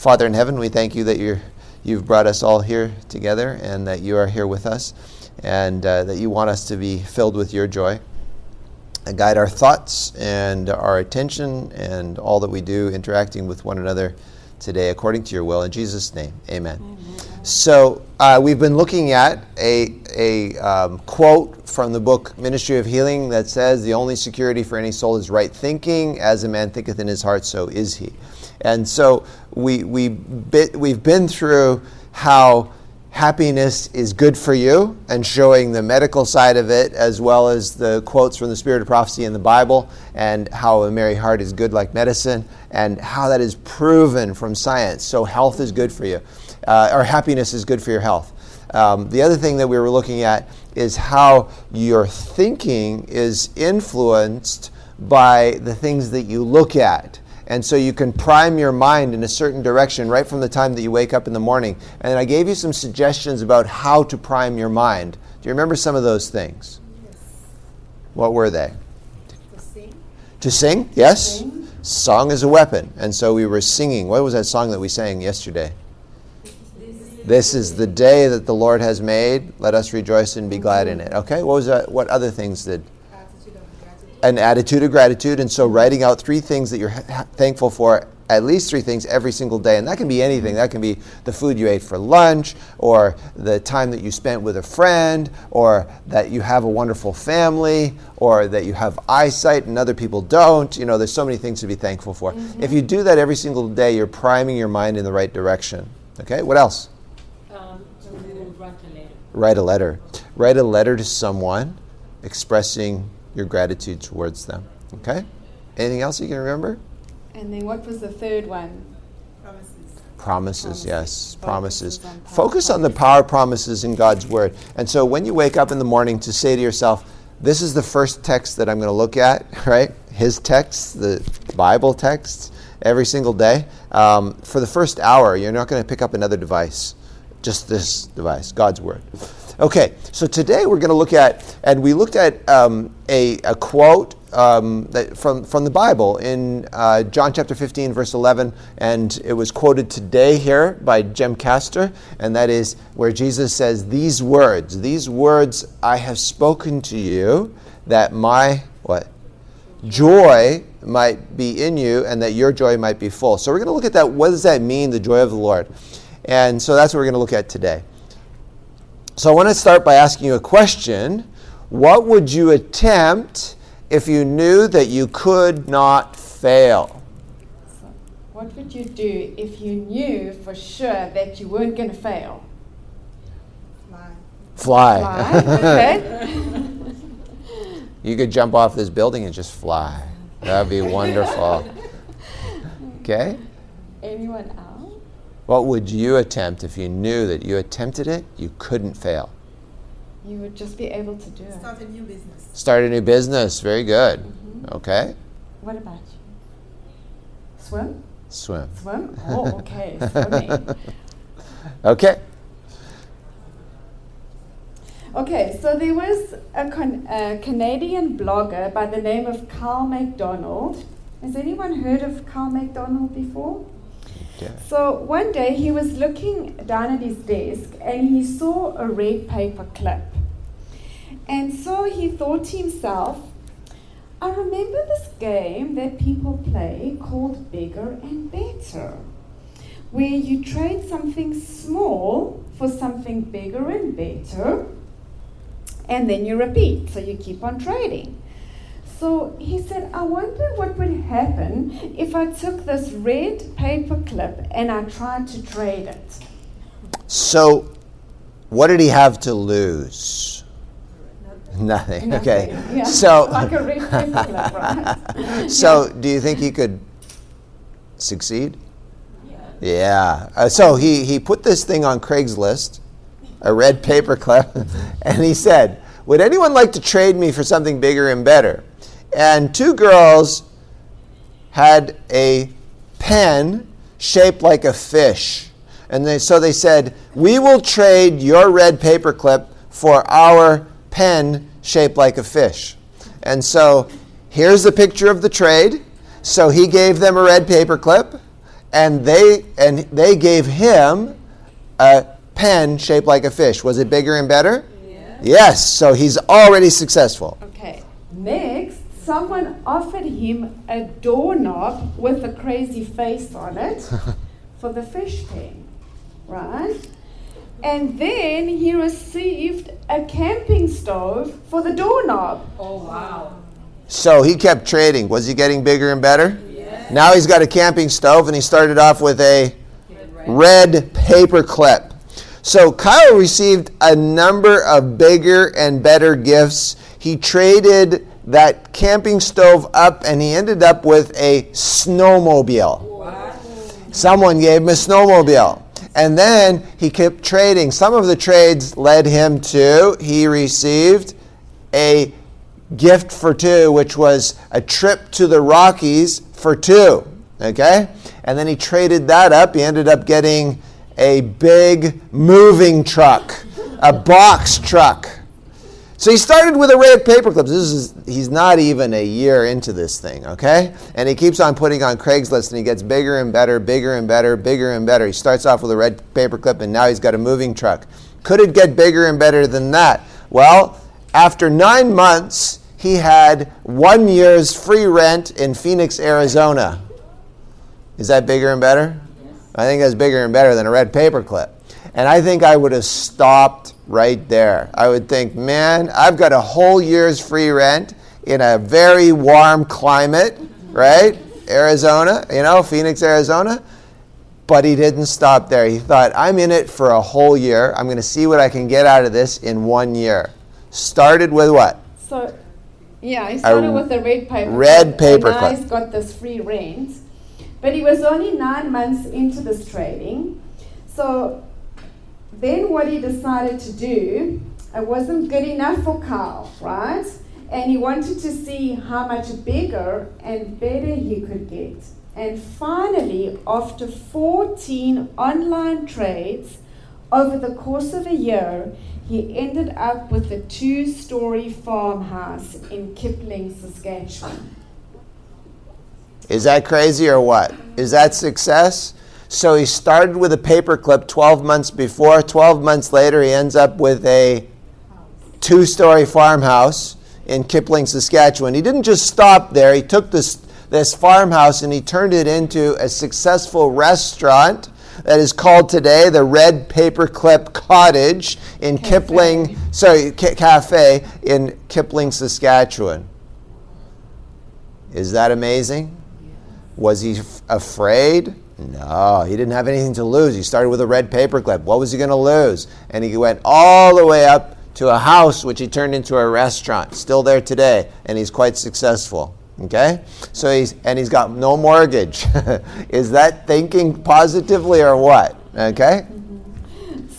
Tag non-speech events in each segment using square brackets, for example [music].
Father in heaven, we thank you that you're, you've brought us all here together and that you are here with us and uh, that you want us to be filled with your joy. And guide our thoughts and our attention and all that we do interacting with one another today according to your will. In Jesus' name, amen. amen. So, uh, we've been looking at a, a um, quote from the book Ministry of Healing that says, The only security for any soul is right thinking. As a man thinketh in his heart, so is he. And so, we, we bit, we've been through how happiness is good for you and showing the medical side of it as well as the quotes from the spirit of prophecy in the bible and how a merry heart is good like medicine and how that is proven from science. So health is good for you uh, or happiness is good for your health. Um, the other thing that we were looking at is how your thinking is influenced by the things that you look at and so you can prime your mind in a certain direction right from the time that you wake up in the morning. And I gave you some suggestions about how to prime your mind. Do you remember some of those things? Yes. What were they? To sing. To sing, yes. Sing. Song is a weapon. And so we were singing. What was that song that we sang yesterday? This is the day that the Lord has made. Let us rejoice and be glad in it. Okay, what was that? What other things did? An attitude of gratitude. And so, writing out three things that you're ha- thankful for, at least three things every single day. And that can be anything. That can be the food you ate for lunch, or the time that you spent with a friend, or that you have a wonderful family, or that you have eyesight and other people don't. You know, there's so many things to be thankful for. Mm-hmm. If you do that every single day, you're priming your mind in the right direction. Okay, what else? Um, write a letter. Write a letter. Write a letter to someone expressing your gratitude towards them. Okay? Anything else you can remember? And then what was the third one? Promises. Promises, yes. Promises. Focus on, Focus on the power promises in God's Word. And so when you wake up in the morning to say to yourself, this is the first text that I'm going to look at, [laughs] right? His text, the Bible text, every single day. Um, for the first hour, you're not going to pick up another device, just this device, God's Word. Okay, so today we're going to look at, and we looked at um, a, a, quote um, from, from the Bible in uh, John chapter 15, verse 11, and it was quoted today here by Jem Castor, and that is where Jesus says, These words, these words I have spoken to you, that my, what? Joy might be in you, and that your joy might be full. So we're going to look at that. What does that mean, the joy of the Lord? And so that's what we're going to look at today. So I want to start by asking you a question. What would you attempt if you knew that you could not fail? what would you do if you knew for sure that you weren't going to fail? Fly. Fly. fly. Okay. [laughs] [laughs] you could jump off this building and just fly. That would be wonderful. [laughs] Okay? Anyone else? What would you attempt if you knew that you attempted it, you couldn't fail? You would just be able to do it. Start a new business. Start a new business. Very good. Mm-hmm. Okay. What about you? Swim? Swim. Swim? Oh, [laughs] okay. Swimming. okay. Okay, so there was a, con- a, Canadian blogger by the name of Carl McDonald. Has anyone heard of Carl McDonald before? So one day he was looking down at his desk and he saw a red paper clip. And so he thought to himself, I remember this game that people play called Bigger and Better, where you trade something small for something bigger and better, and then you repeat. So you keep on trading. So he said, I wonder what would happen if I took this red paper clip and I tried to trade it. So, what did he have to lose? Nothing. Nothing. Okay. Yeah. So, [laughs] like a red paper clip, right? [laughs] so, do you think he could succeed? Yeah. Yeah. Uh, so he he put this thing on Craigslist, a red paper clip, [laughs] and he said, "Would anyone like to trade me for something bigger and better?" And two girls had a pen shaped like a fish. And they, so they said, We will trade your red paperclip for our pen shaped like a fish. And so here's the picture of the trade. So he gave them a red paperclip, and they and they gave him a pen shaped like a fish. Was it bigger and better? Yes. So he's already successful. Okay. Next, someone offered him a doorknob with a crazy face on it [laughs] for the fish pen, right? And then he received a camping stove for the doorknob. Oh, wow. So he kept trading. Was he getting bigger and better? Now he's got a camping stove, and he started off with a red paper clip. So Kyle received a number of bigger and better gifts. He traded that camping stove up, and he ended up with a snowmobile. Someone gave him a snowmobile. And then he kept trading. Some of the trades led him to, he received a gift for two, which was a trip to the Rockies for two. Okay? And then he traded that up. He ended up getting a big moving truck, a box truck. So he started with a ray of paper clips. This is he's not even a year into this thing, okay? And he keeps on putting on Craigslist and he gets bigger and better, bigger and better, bigger and better. He starts off with a red paper clip and now he's got a moving truck. Could it get bigger and better than that? Well, after nine months, he had one year's free rent in Phoenix, Arizona. Is that bigger and better? I think that's bigger and better than a red paper clip. And I think I would have stopped right there. I would think, man, I've got a whole year's free rent in a very warm climate, right? Arizona, you know, Phoenix, Arizona. But he didn't stop there. He thought, I'm in it for a whole year. I'm going to see what I can get out of this in one year. Started with what? So, yeah, he started A with the red paper. red paper and now he's got this free rent. But he was only nine months into this trading. So then what he decided to do, it wasn't good enough for Carl, right? And he wanted to see how much bigger and better he could get. And finally, after 14 online trades over the course of a year, he ended up with a two story farmhouse in Kipling, Saskatchewan. Is that crazy or what? Is that success? So he started with a paperclip 12 months before. 12 months later, he ends up with a two story farmhouse in Kipling, Saskatchewan. He didn't just stop there, he took this, this farmhouse and he turned it into a successful restaurant that is called today the Red Paperclip Cottage in Cafe. Kipling, sorry, ca- cafe in Kipling, Saskatchewan. Is that amazing? Was he f- afraid? No, he didn't have anything to lose. He started with a red paperclip. What was he going to lose? And he went all the way up to a house, which he turned into a restaurant. Still there today, and he's quite successful. Okay, so he's and he's got no mortgage. [laughs] Is that thinking positively or what? Okay,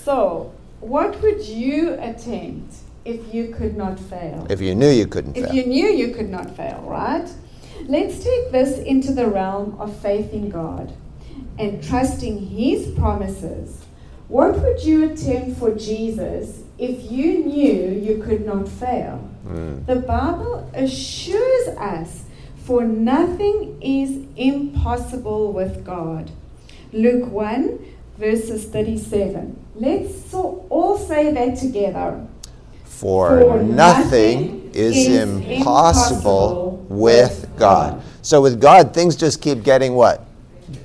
So, what would you attempt if you could not fail? if you knew you couldn't If fail. you knew you could not fail, right? Let's take this into the realm of faith in God and trusting His promises. What would you attempt for Jesus if you knew you could not fail? Mm. The Bible assures us, for nothing is impossible with God. Luke 1, verses 37. Let's so all say that together. For, For nothing nothing is, is impossible impossible with God. God. So with God, things just keep getting what?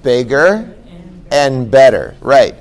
Bigger and better. Right.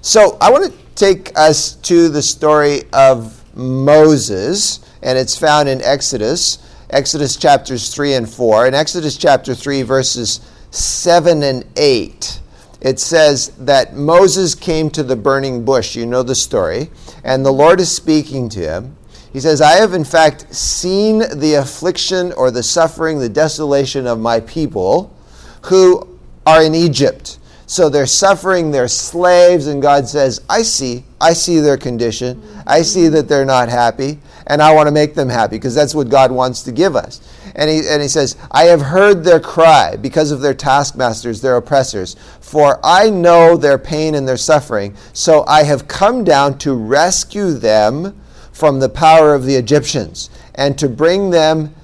So I want to take us to the story of Moses, and it's found in Exodus, Exodus chapters 3 and 4. In Exodus chapter 3, verses 7 and 8 it says that Moses came to the burning bush. You know the story. And the Lord is speaking to him. He says, I have in fact seen the affliction or the suffering, the desolation of my people who are in Egypt. So they're suffering, they're slaves, and God says, I see, I see their condition. I see that they're not happy, and I want to make them happy because that's what God wants to give us. And he, and he says, I have heard their cry because of their taskmasters, their oppressors, for I know their pain and their suffering. So I have come down to rescue them from the power of the Egyptians and to bring them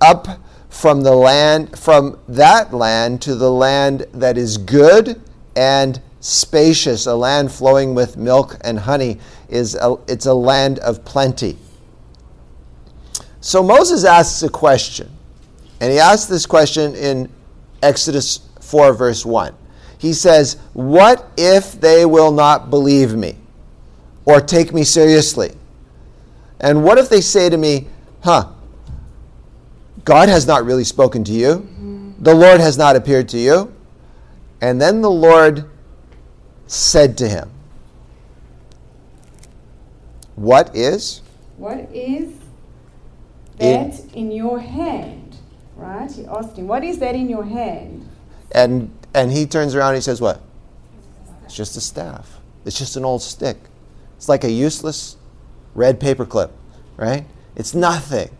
up from the land from that land to the land that is good and spacious. A land flowing with milk and honey is a, it's a land of plenty. So moses asks a question and he asks this question in exodus 4 verse 1 he says what if they will not believe me or take me seriously? And what if they say to me huh God has not really spoken to you. Mm-hmm. The Lord has not appeared to you. And then the Lord said to him, What is? What is that in, in your hand? Right? He asked him, What is that in your hand? And and he turns around and he says, What? It's just a staff. It's just an old stick. It's like a useless red paperclip, right? It's nothing.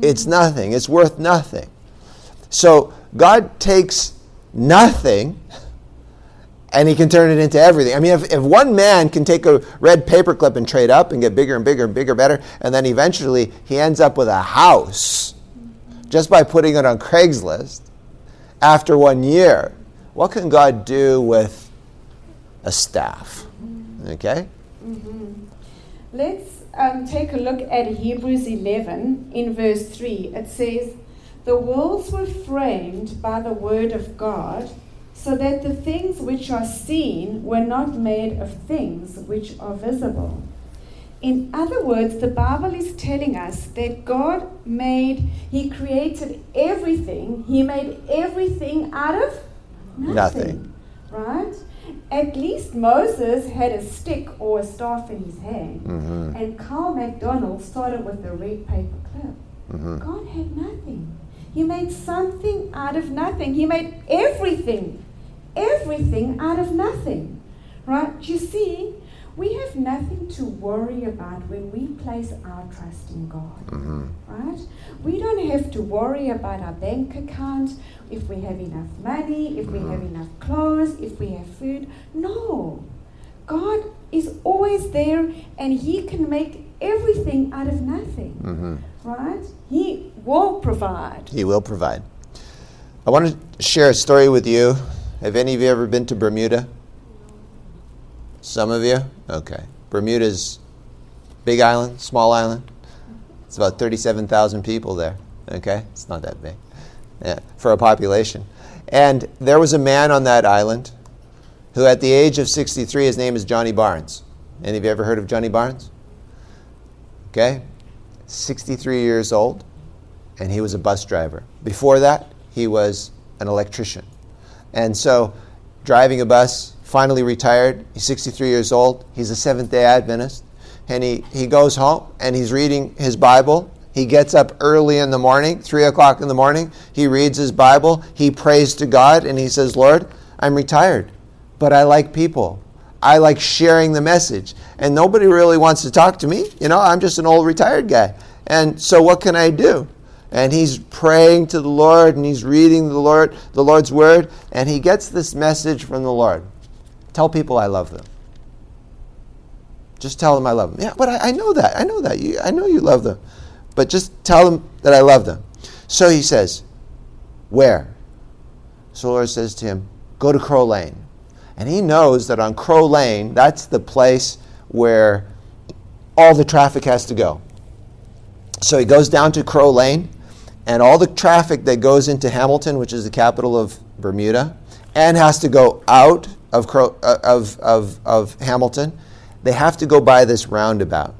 It's nothing. It's worth nothing. So God takes nothing and he can turn it into everything. I mean, if, if one man can take a red paperclip and trade up and get bigger and bigger and bigger, better, and then eventually he ends up with a house just by putting it on Craigslist after one year, what can God do with a staff? Okay? Mm-hmm. Let's um, take a look at Hebrews 11 in verse 3. It says, The worlds were framed by the word of God, so that the things which are seen were not made of things which are visible. In other words, the Bible is telling us that God made, He created everything, He made everything out of nothing. nothing. Right? At least Moses had a stick or a staff in his hand, mm-hmm. and Carl MacDonald started with a red paper clip. Mm-hmm. God had nothing. He made something out of nothing. He made everything, everything out of nothing. Right? You see, we have nothing to worry about when we place our trust in God. Mm-hmm. Right? We don't have to worry about our bank account, if we have enough money, if we have mm-hmm. enough clothes, if we have food. No. God is always there and He can make everything out of nothing. Mm-hmm. Right? He will provide. He will provide. I want to share a story with you. Have any of you ever been to Bermuda? Some of you? Okay. Bermuda's big island, small island. It's about 37,000 people there. Okay? It's not that big yeah, for a population. And there was a man on that island who, at the age of 63, his name is Johnny Barnes. Any of you ever heard of Johnny Barnes? Okay? 63 years old, and he was a bus driver. Before that, he was an electrician. And so, driving a bus, finally retired. He's 63 years old. He's a Seventh day Adventist. And he, he goes home and he's reading his Bible he gets up early in the morning, 3 o'clock in the morning. He reads his Bible. He prays to God and he says, Lord, I'm retired, but I like people. I like sharing the message. And nobody really wants to talk to me. You know, I'm just an old retired guy. And so what can I do? And he's praying to the Lord and he's reading the Lord, the Lord's word, and he gets this message from the Lord. Tell people I love them. Just tell them I love them. Yeah, but I, I know that. I know that. You, I know you love them but just tell them that I love them. So he says, Where? So the Lord says to him, Go to Crow Lane. And he knows that on Crow Lane, that's the place where all the traffic has to go. So he goes down to Crow Lane, and all the traffic that goes into Hamilton, which is the capital of Bermuda, and has to go out of, uh, of, of, of Hamilton, they have to go by this roundabout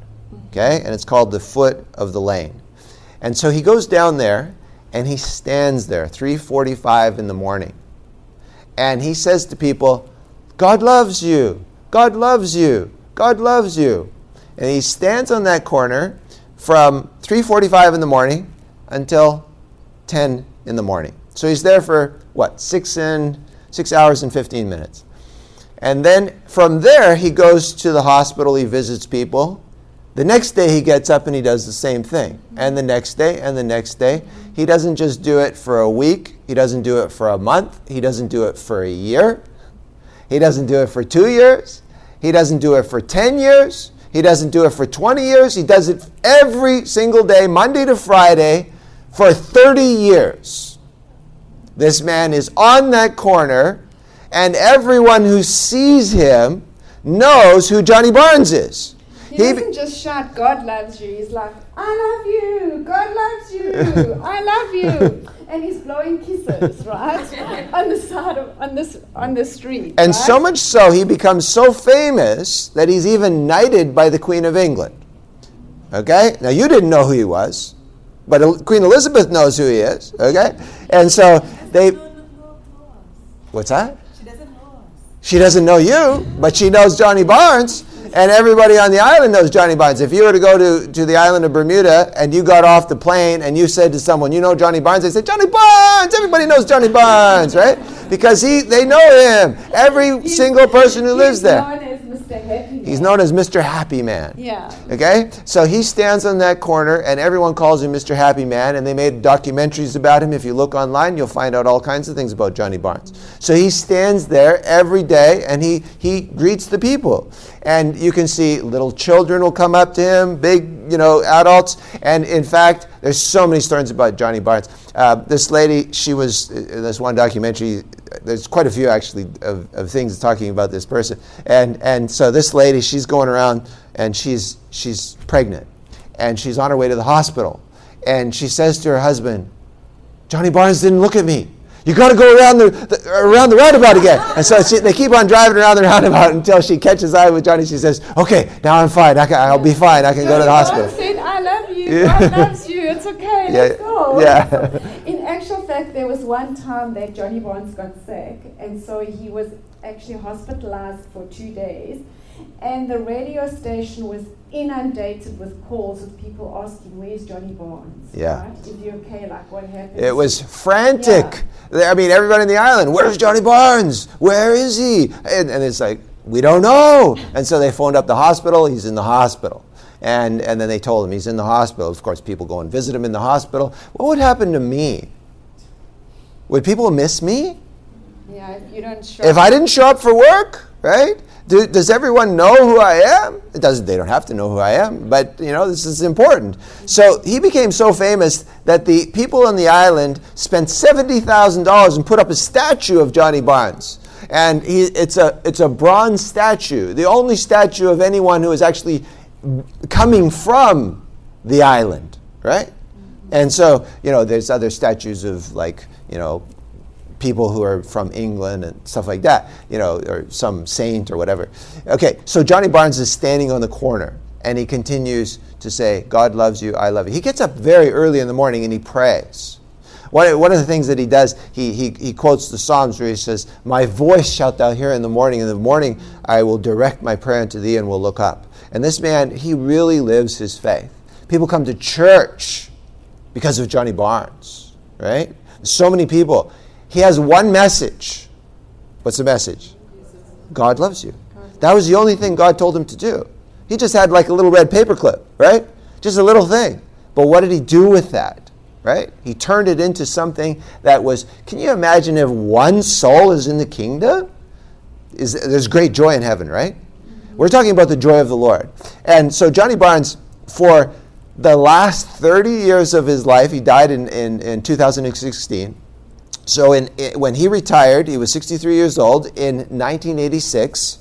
okay? And it's called the foot of the lane. And so he goes down there and he stands there 3:45 in the morning. And he says to people, "God loves you. God loves you. God loves you." And he stands on that corner from 3:45 in the morning until 10 in the morning. So he's there for what? 6 and 6 hours and 15 minutes. And then from there he goes to the hospital, he visits people, the next day he gets up and he does the same thing. And the next day and the next day. He doesn't just do it for a week, he doesn't do it for a month, he doesn't do it for a year, he doesn't do it for two years, he doesn't do it for 10 years, he doesn't do it for 20 years. He does it every single day, Monday to Friday, For 30 years, this man is on that corner, and everyone who sees him knows who Johnny Barnes is. He, he doesn't just shout, God loves you. He's like, I love you. God loves you. [laughs] I love you. And he's blowing kisses, [laughs] right? on the side of, on this, on the street. And right? so much so, he becomes so famous that he's even knighted by the Queen of England. Okay? Now, you didn't know who he was, but Queen Elizabeth knows who he is. Okay? And so they. What's that? She doesn't know us. She doesn't know you, but she knows Johnny Barnes and everybody on the island knows Johnny Barnes. If you were to go to, to the island of Bermuda and you got off the plane and you said to someone, you know Johnny Barnes, they say, Johnny Barnes! Everybody knows Johnny Barnes, right? Because he, they know him. Every he's, single person who lives there. He's known as Mr. Happy Man. Yeah. Okay? So he stands on that corner and everyone calls him Mr. Happy Man and they made documentaries about him. If you look online, you'll find out all kinds of things about Johnny Barnes. So he stands there every day and he, he greets the people. And you can see little children will come up to him, big, you know, adults. And in fact, there's so many stories about Johnny Barnes. Uh, this lady, she was in this one documentary. There's quite a few actually of, of things talking about this person. And and so this lady, she's going around and she's she's pregnant, and she's on her way to the hospital, and she says to her husband, "Johnny Barnes didn't look at me." You got to go around the, the, around the roundabout again. And so she, they keep on driving around the roundabout until she catches eye with Johnny. She says, "Okay, now I'm fine. I will be fine. I can go to the hospital." Said, "I love you. God loves you. It's okay. Yeah. Let's go." Yeah. [laughs] In actual fact, there was one time that Johnny Barnes got sick, and so he was actually hospitalized for two days and the radio station was inundated with calls of people asking, "Where's Johnny Barnes? Yeah, right? is he okay? Like what happened?" It was frantic. Yeah. I mean, everybody in the island, "Where's Johnny Barnes? Where is he?" And, and it's like, "We don't know." And so they phoned up the hospital. He's in the hospital. And, and then they told him he's in the hospital. Of course, people go and visit him in the hospital. What would happen to me? Would people miss me? Yeah, if you don't show If I didn't show up for work, right? Do, does everyone know who I am? It doesn't. They don't have to know who I am, but you know this is important. So he became so famous that the people on the island spent seventy thousand dollars and put up a statue of Johnny Barnes, and he, it's a it's a bronze statue, the only statue of anyone who is actually coming from the island, right? And so you know, there's other statues of like you know people who are from England and stuff like that, you know, or some saint or whatever. Okay, so Johnny Barnes is standing on the corner and he continues to say, God loves you, I love you. He gets up very early in the morning and he prays. One, one of the things that he does, he, he, he quotes the Psalms where he says, My voice shalt thou hear in the morning. In the morning I will direct my prayer unto thee and will look up. And this man, he really lives his faith. People come to church because of Johnny Barnes, right? So many people. He has one message. What's the message? God loves you. That was the only thing God told him to do. He just had like a little red paperclip, right? Just a little thing. But what did he do with that? Right? He turned it into something that was can you imagine if one soul is in the kingdom? Is there's great joy in heaven, right? We're talking about the joy of the Lord. And so Johnny Barnes, for the last 30 years of his life, he died in, in, in 2016 so in, in, when he retired, he was 63 years old in 1986.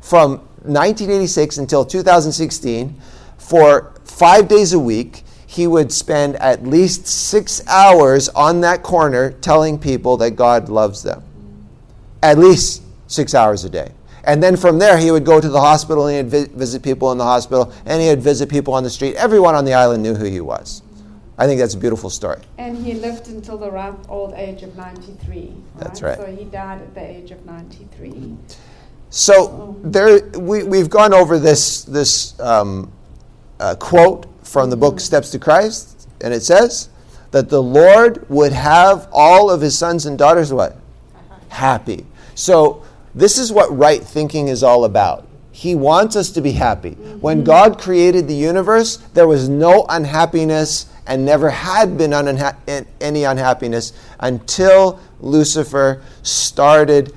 From 1986 until 2016, for five days a week, he would spend at least six hours on that corner telling people that God loves them. At least six hours a day. And then from there, he would go to the hospital and he'd vi- visit people in the hospital and he'd visit people on the street. Everyone on the island knew who he was. I think that's a beautiful story. And he lived until the ripe old age of 93. Right? That's right. So he died at the age of 93. So there, we, we've gone over this, this um, uh, quote from the book Steps to Christ, and it says that the Lord would have all of his sons and daughters what? Happy. So this is what right thinking is all about. He wants us to be happy. When mm-hmm. God created the universe, there was no unhappiness and never had been unha- any unhappiness until Lucifer started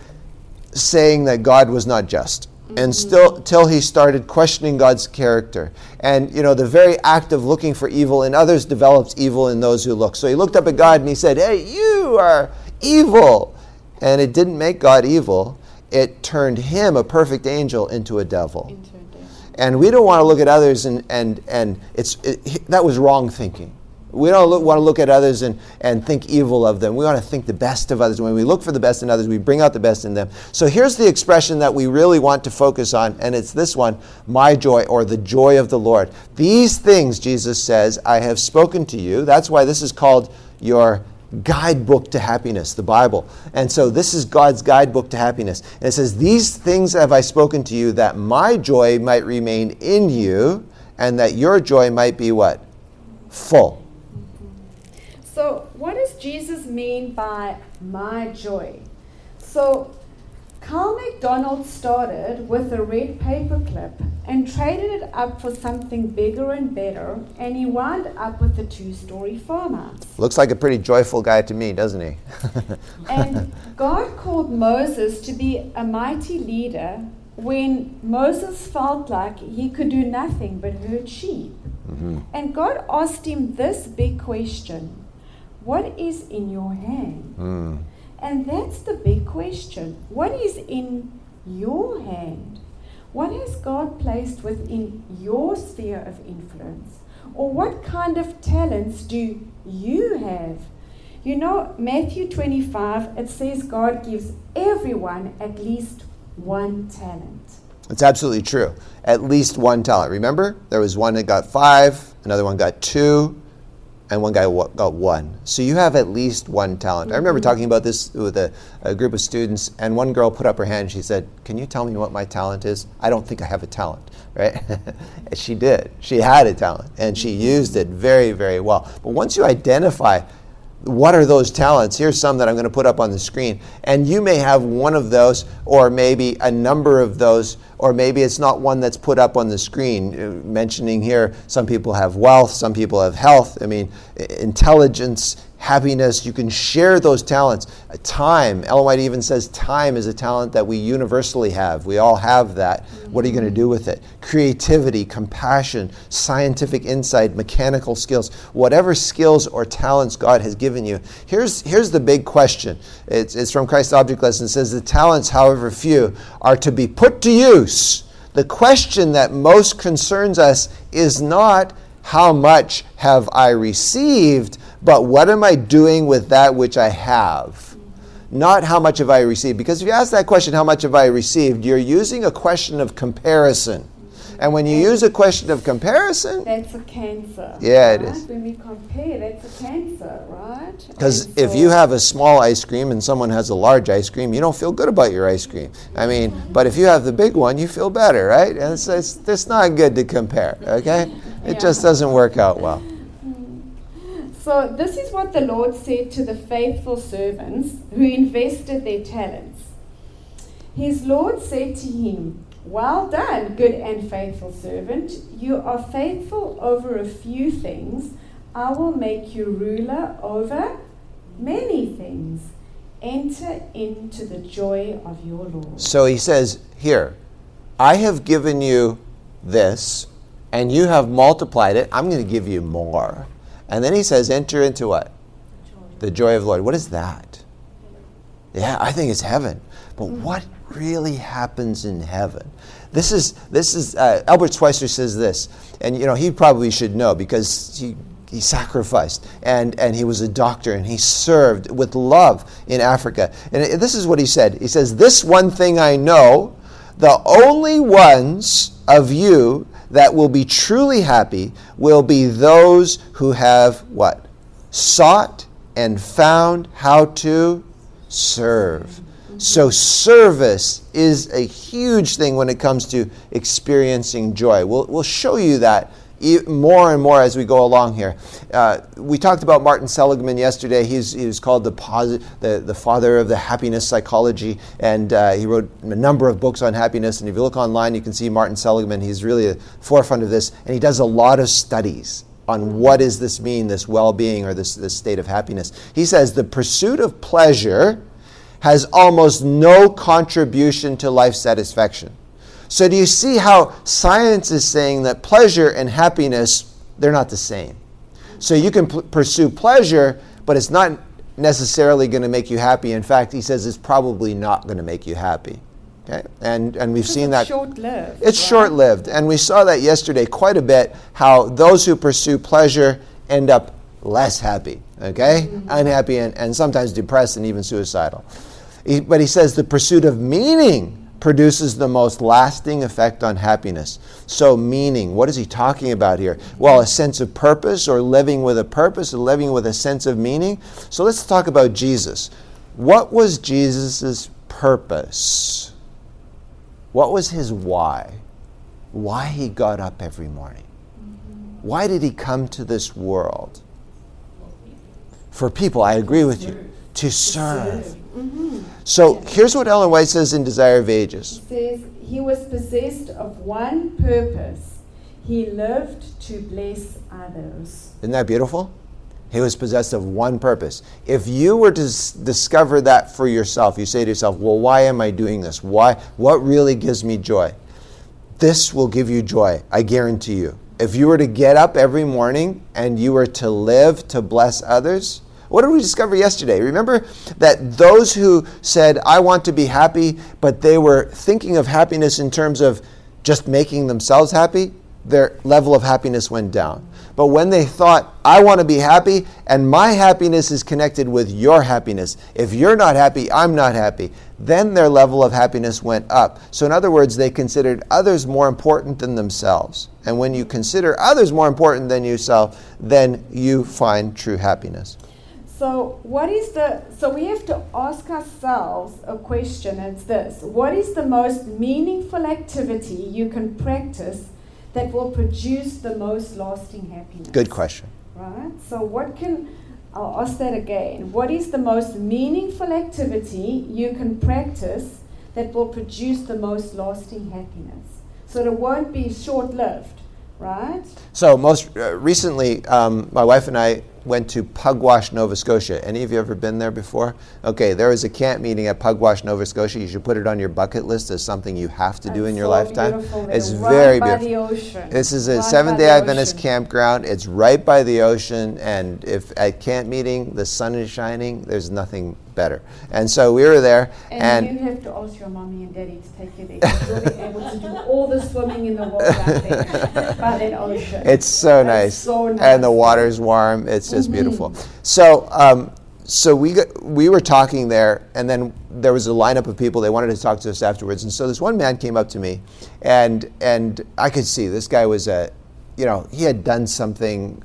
saying that God was not just. and mm-hmm. still till he started questioning God's character. And you know, the very act of looking for evil in others develops evil in those who look. So he looked up at God and he said, "Hey, you are evil." And it didn't make God evil. It turned him, a perfect angel, into a devil. Into a devil. And we don't want to look at others and and and it's it, that was wrong thinking. We don't look, want to look at others and, and think evil of them. We want to think the best of others. When we look for the best in others, we bring out the best in them. So here's the expression that we really want to focus on, and it's this one my joy or the joy of the Lord. These things, Jesus says, I have spoken to you. That's why this is called your guidebook to happiness, the Bible. And so this is God's guidebook to happiness. And it says, These things have I spoken to you that my joy might remain in you and that your joy might be what? Full. So, what does Jesus mean by my joy? So, Carl McDonald started with a red paperclip and traded it up for something bigger and better, and he wound up with a two story farmhouse. Looks like a pretty joyful guy to me, doesn't he? [laughs] And God called Moses to be a mighty leader when Moses felt like he could do nothing but herd sheep. Mhm. And God asked him this big question What is in your hand? Mm. And that's the big question. What is in your hand? What has God placed within your sphere of influence? Or what kind of talents do you have? You know, Matthew 25, it says God gives everyone at least one talent. It's absolutely true. At least one talent. Remember, there was one that got five, another one got two, and one guy got one. So you have at least one talent. I remember mm-hmm. talking about this with a, a group of students, and one girl put up her hand and she said, Can you tell me what my talent is? I don't think I have a talent, right? [laughs] And she did. She had a talent, and she mm-hmm. used it very, very well. But once you identify what are those talents? Here's some that I'm going to put up on the screen. And you may have one of those, or maybe a number of those, or maybe it's not one that's put up on the screen. Uh, Mentioning here, some people have wealth, some people have health. I mean, intelligence, happiness. You can share those talents. Time. Ellen White even says time is a talent that we universally have. We all have that. What are you going to do with it? Creativity, compassion, scientific insight, mechanical skills, whatever skills or talents God has given you. Here's, here's the big question. It's, it's from Christ's Object Lesson. It says, The talents, however few, are to be put to use. The question that most concerns us is not how much have I received, but what am I doing with that which I have? Not how much have I received. Because if you ask that question, how much have I received, you're using a question of comparison. And when you use a question of comparison, That's a cancer. Yeah, it right? is. When we compare, that's a cancer, right? Because if so- you have a small ice cream and someone has a large ice cream, you don't feel good about your ice cream. I mean, mm-hmm. but if you have the big one, you feel better, right? And it's, it's, it's not good to compare, okay? It [laughs] Yeah. just doesn't work out well. So, this is what the Lord said to the faithful servants who invested their talents. His Lord said to him, Well done, good and faithful servant. You are faithful over a few things. I will make you ruler over many things. Enter into the joy of your Lord. So he says, Here, I have given you this, and you have multiplied it. I'm going to give you more. And then he says, Enter into what? The joy of the Lord. What is that? Yeah, I think it's heaven. But what really happens in heaven? This is this is uh, Albert Schweitzer says this, and you know he probably should know because he he sacrificed and and he was a doctor and he served with love in Africa. And this is what he said. He says, "This one thing I know, the only ones of you that will be truly happy will be those who have what sought and found how to serve. So, service is a huge thing when it comes to experiencing joy. We'll, we'll show you that more and more as we go along here. Uh, we talked about Martin Seligman yesterday. He's, called the, the, the father of the happiness psychology, and uh, he wrote a number of books on happiness. And if you look online, you can see Martin Seligman. He's really a forefront of this, and he does a lot of studies on what does this mean, this well-being or this, this state of happiness. He says the pursuit of pleasure has almost no contribution to life satisfaction. So, do you see how science is saying that pleasure and happiness, they're not the same? So, you can p- pursue pleasure, but it's not necessarily going to make you happy. In fact, he says it's probably not going to make you happy. Okay? And, and we've seen that. short lived. It's short lived. And we saw that yesterday quite a bit how those who pursue pleasure end up less happy, okay? Mm-hmm. Unhappy and, and sometimes depressed and even suicidal. He, but he says the pursuit of meaning produces the most lasting effect on happiness. So, meaning, what is he talking about here? Well, a sense of purpose or living with a purpose or living with a sense of meaning. So, let's talk about Jesus. What was Jesus' purpose? What was his why? Why he got up every morning? Why did he come to this world? For people, I agree with you. To serve. So here's what Ellen White says in Desire of Ages. He says, He was possessed of one purpose. He lived to bless others. Isn't that beautiful? He was possessed of one purpose. If you were to s- discover that for yourself, you say to yourself, Well, why am I doing this? Why? What really gives me joy? This will give you joy, I guarantee you. If you were to get up every morning and you were to live to bless others, what did we discover yesterday? Remember that those who said, I want to be happy, but they were thinking of happiness in terms of just making themselves happy, their level of happiness went down. But when they thought, I want to be happy, and my happiness is connected with your happiness, if you're not happy, I'm not happy, then their level of happiness went up. So, in other words, they considered others more important than themselves. And when you consider others more important than yourself, then you find true happiness. So, what is the, so we have to ask ourselves a question. It's this What is the most meaningful activity you can practice that will produce the most lasting happiness? Good question. Right? So, what can, I'll ask that again. What is the most meaningful activity you can practice that will produce the most lasting happiness? So, it won't be short lived, right? So, most uh, recently, um, my wife and I went to Pugwash, Nova Scotia. Any of you ever been there before? Okay, there is a camp meeting at Pugwash, Nova Scotia. You should put it on your bucket list as something you have to do in your so lifetime. beautiful. It's They're very by beautiful. the ocean. This is a right Seventh Day Adventist ocean. campground. It's right by the ocean, and if at camp meeting the sun is shining, there's nothing better. And so we were there, And, and you have to ask your mommy and daddy to take you there. You'll be able to do all the swimming in the world out there [laughs] by that ocean. It's so nice. so nice. And the. Mm-hmm. water's warm. It's just beautiful. So, um, so we got, we were talking there, and then there was a lineup of people. They wanted to talk to us afterwards, and so this one man came up to me, and and I could see this guy was a, you know, he had done something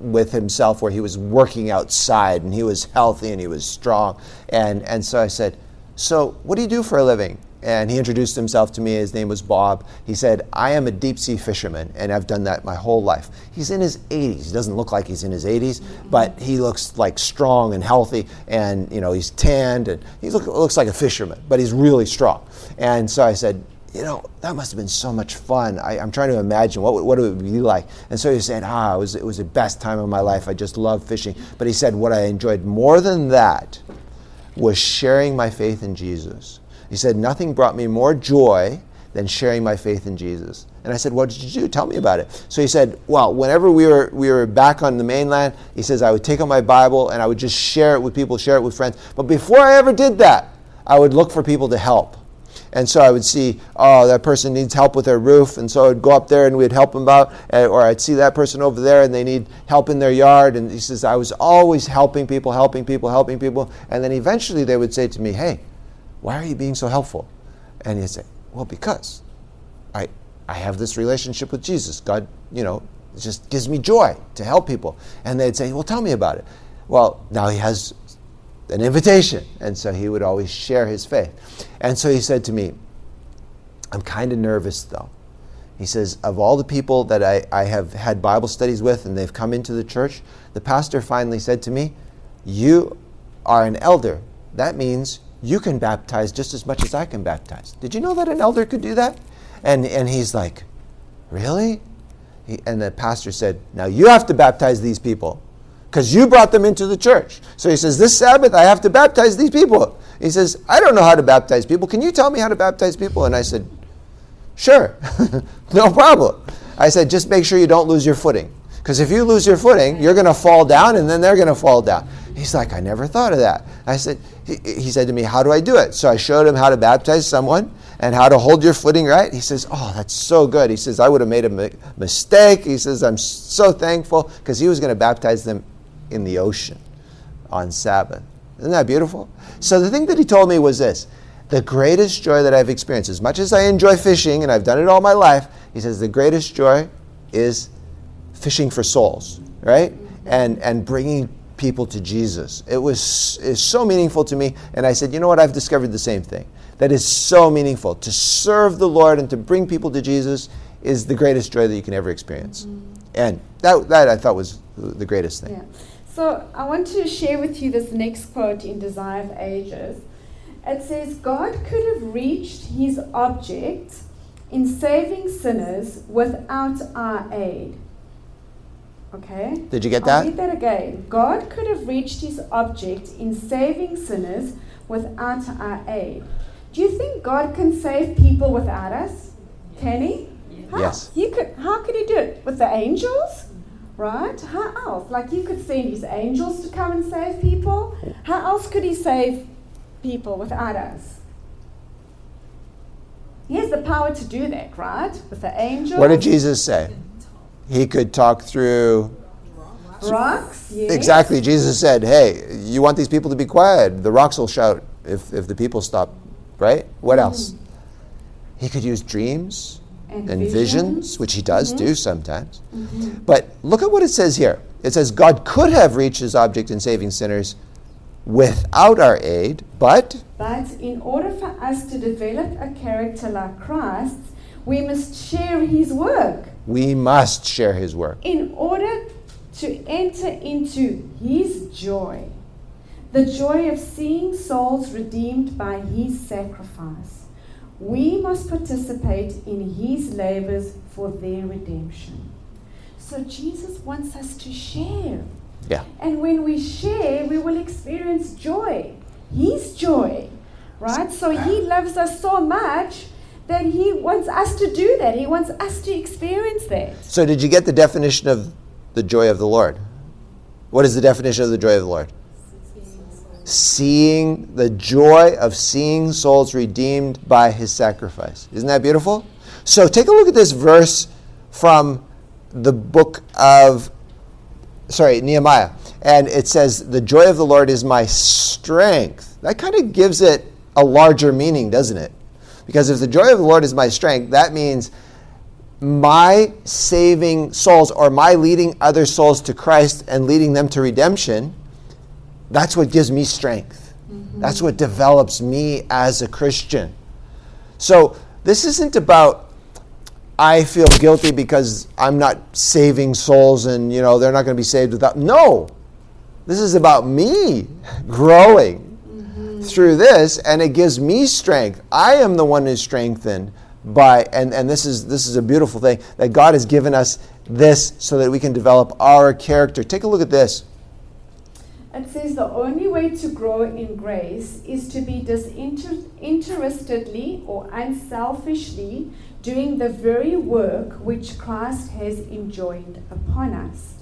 with himself where he was working outside and he was healthy and he was strong, and and so I said, so what do you do for a living? and he introduced himself to me. His name was Bob. He said, I am a deep sea fisherman, and I've done that my whole life. He's in his 80s. He doesn't look like he's in his 80s, but he looks like strong and healthy, and you know he's tanned, and he look, looks like a fisherman, but he's really strong. And so I said, you know, that must have been so much fun. I, am trying to imagine what, what it would be like. And so he said, ah, it was, it was the best time of my life. I just love fishing. But he said, what I enjoyed more than that was sharing my faith in Jesus. He said, Nothing brought me more joy than sharing my faith in Jesus. And I said, What did you do? Tell me about it. So he said, Well, whenever we were, we were back on the mainland, he says, I would take out my Bible and I would just share it with people, share it with friends. But before I ever did that, I would look for people to help. And so I would see, oh, that person needs help with their roof. And so I'd go up there and we'd help them out. Uh, Or I'd see that person over there and they need help in their yard. And he says, I was always helping people, helping people, helping people. And then eventually they would say to me, hey, why are you being so helpful? And he'd say, well, because I, I have this relationship with Jesus. God, you know, it just gives me joy to help people. And they'd say, well, tell me about it. Well, now he has an invitation. And so he would always share his faith. And so he said to me, I'm kind of nervous though. He says, of all the people that I, I have had Bible studies with and they've come into the church, the pastor finally said to me, You are an elder. That means you can baptize just as much as I can baptize. Did you know that an elder could do that? And, and he's like, Really? He, and the pastor said, Now you have to baptize these people because you brought them into the church. So he says, This Sabbath, I have to baptize these people. He says, I don't know how to baptize people. Can you tell me how to baptize people? And I said, Sure, [laughs] no problem. I said, just make sure you don't lose your footing. Because if you lose your footing, you're going to fall down and then they're going to fall down. He's like, I never thought of that. I said, he, he said to me, How do I do it? So I showed him how to baptize someone and how to hold your footing right. He says, Oh, that's so good. He says, I would have made a mi- mistake. He says, I'm so thankful because he was going to baptize them in the ocean on Sabbath. Isn't that beautiful? So the thing that he told me was this the greatest joy that I've experienced, as much as I enjoy fishing and I've done it all my life, he says, the greatest joy is fishing for souls, right? And, and bringing people to Jesus. It was is so meaningful to me. And I said, you know what? I've discovered the same thing. That is so meaningful. To serve the Lord and to bring people to Jesus is the greatest joy that you can ever experience. Mm-hmm. And that, that I thought was the greatest thing. Yeah. So I want to share with you this next quote in Desire of Ages. It says, God could have reached his object in saving sinners without our aid. Okay? Did you get that? I'll read that again. God could have reached his object in saving sinners without our aid. Do you think God can save people without us? Can he? How? Yes. He could, how could he do it? With the angels? Right? How else? Like you could send his angels to come and save people. How else could he save people without us? He has the power to do that, right? With the angels. What did Jesus say? He could talk through rocks. Yes. Exactly. Jesus said, "Hey, you want these people to be quiet? The rocks will shout if if the people stop." Right? What mm else? He could use dreams and, and visions. visions. which he does mm-hmm. do sometimes. Mm-hmm. But look at what it says here. It says God could have reached his object in saving sinners without our aid, but but in order for us to develop a character like Christ, we must share his work. We must share his work. In order to enter into his joy, the joy of seeing souls redeemed by his sacrifice, we must participate in his labors for their redemption. So Jesus wants us to share. Yeah. And when we share, we will experience joy. His joy. Right? So he loves us so much that He wants us to do that. He wants us to experience that. So, did you get the definition of the joy of the Lord? What is the definition of the joy of the Lord? Seeing the joy of seeing souls redeemed by his sacrifice. Isn't that beautiful? So, take a look at this verse from the book of, sorry, Nehemiah. And it says, The joy of the Lord is my strength. That kind of gives it a larger meaning, doesn't it? Because if the joy of the Lord is my strength, that means my saving souls or my leading other souls to Christ and leading them to redemption, that's what gives me strength. Mm-hmm. That's what develops me as a Christian. So this isn't about I feel guilty because I'm not saving souls and you know they're not going to be saved without no. This is about me growing through this, and it gives me strength. I am the one who's strengthened by, and, and this is this is a beautiful thing that God has given us this so that we can develop our character. Take a look at this. It says the only way to grow in grace is to be disinterestedly or unselfishly doing the very work which Christ has enjoined upon us.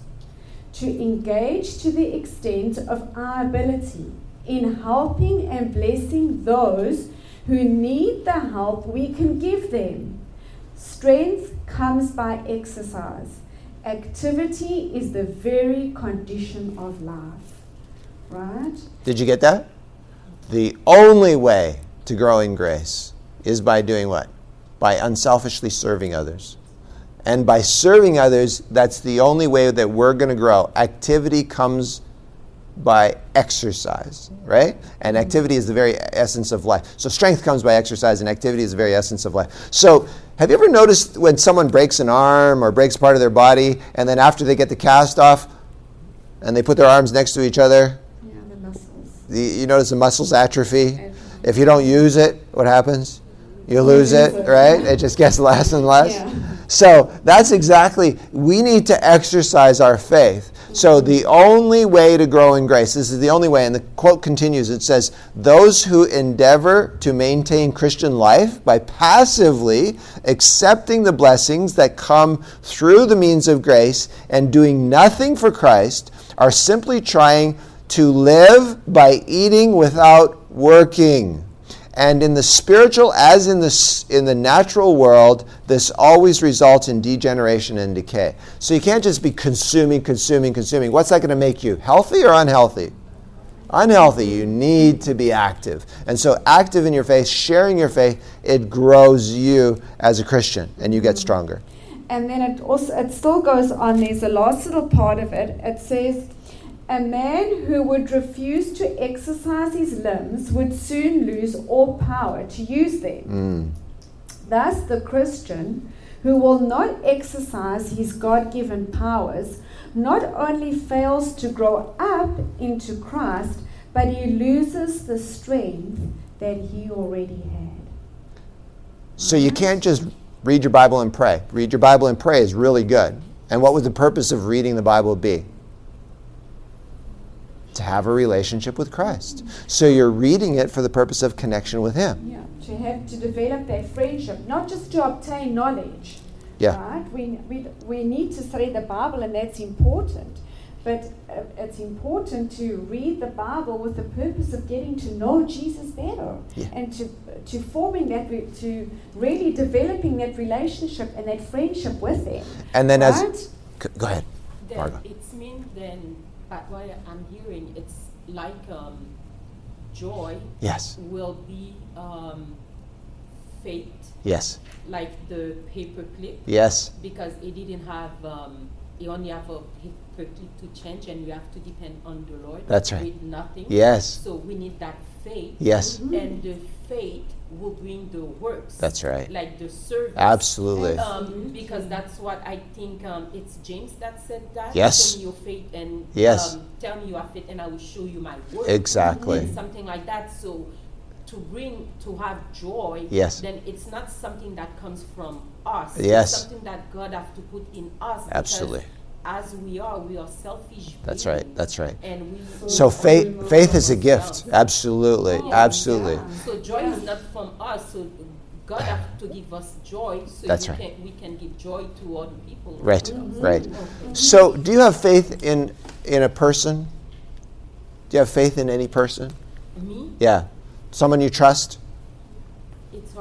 To engage to the extent of our ability in helping and blessing those who need the help we can give them. Strength comes by exercise. Activity is the very condition of life. Right? Did you get that? The only way to grow in grace is by doing what? By unselfishly serving others. And by serving others, that's the only way that we're going to grow. Activity comes by exercise, right? And mm-hmm. activity is the very essence of life. So strength comes by exercise, and activity is the very essence of life. So have you ever noticed when someone breaks an arm or breaks part of their body, and then after they get the cast off, and they put their arms next to each other? The you notice the muscles atrophy. atrophy. If you don't use it, what happens? You lose it, right? It just gets [laughs] less and less. Yeah. So that's exactly, we need to exercise our faith So the only way to grow in grace, this is the only way, and the quote continues it says, Those who endeavor to maintain Christian life by passively accepting the blessings that come through the means of grace and doing nothing for Christ are simply trying to live by eating without working. And in the spiritual, as in the, in the natural world, this always results in degeneration and decay. So you can't just be consuming, consuming, consuming. What's that going to make you? Healthy or unhealthy? Unhealthy. You need to be active. And so, active in your faith, sharing your faith, it grows you as a Christian and you get mm. stronger. And then it also it still goes on. There's a last little part of it. It says, "A man who would refuse to exercise his limbs would soon lose all power to use them. Mm. Thus, the Christian who will not exercise his God-given powers not only fails to grow up into Christ, but he loses the strength that he already had." So you can't just read your Bible and pray. Read your Bible and pray is really good. And what would the purpose of reading the Bible be? To have a relationship with Christ. So you're reading it for the purpose of connection with Him. Yeah, to have to develop that friendship, not just to obtain knowledge. Yeah. Right? We, we, we need to study the Bible, and that's important. But uh, it's important to read the Bible with the purpose of getting to know Jesus better Yeah. and to, to forming that, re- to really developing that relationship and that friendship with Him. And then as right? G- go ahead. Then Margot. it's mean then, but what I'm hearing, it's like um, joy Yes. will be um, faith, Yes. like the paperclip, Yes. because it didn't have, um, you only have a paperclip to change, and you have to depend on the Lord. That's right. With nothing. Yes. So we need that faith. Yes. And the faith will bring the works. That's right. Like the service. Absolutely. Um, because that's what I think um, it's James that said that. Yes. Show me your faith and Yes. um, tell me your faith, and I will show you my work. Exactly. And something like that. So to bring to have joy, Yes. then it's not something that comes from us. Yes. It's something that God have to put in us. Absolutely. As we are, we are selfish. That's beings, right. That's right. And we So faith faith is a gift. Absolutely. Oh, Absolutely. yeah. So joy is not from us. So God has to give us joy, so That's we right. can we can give joy to other people. Right. Mm-hmm. Right. So do you have faith in in a person? Do you have faith in any person? Me, Yeah. Someone you trust?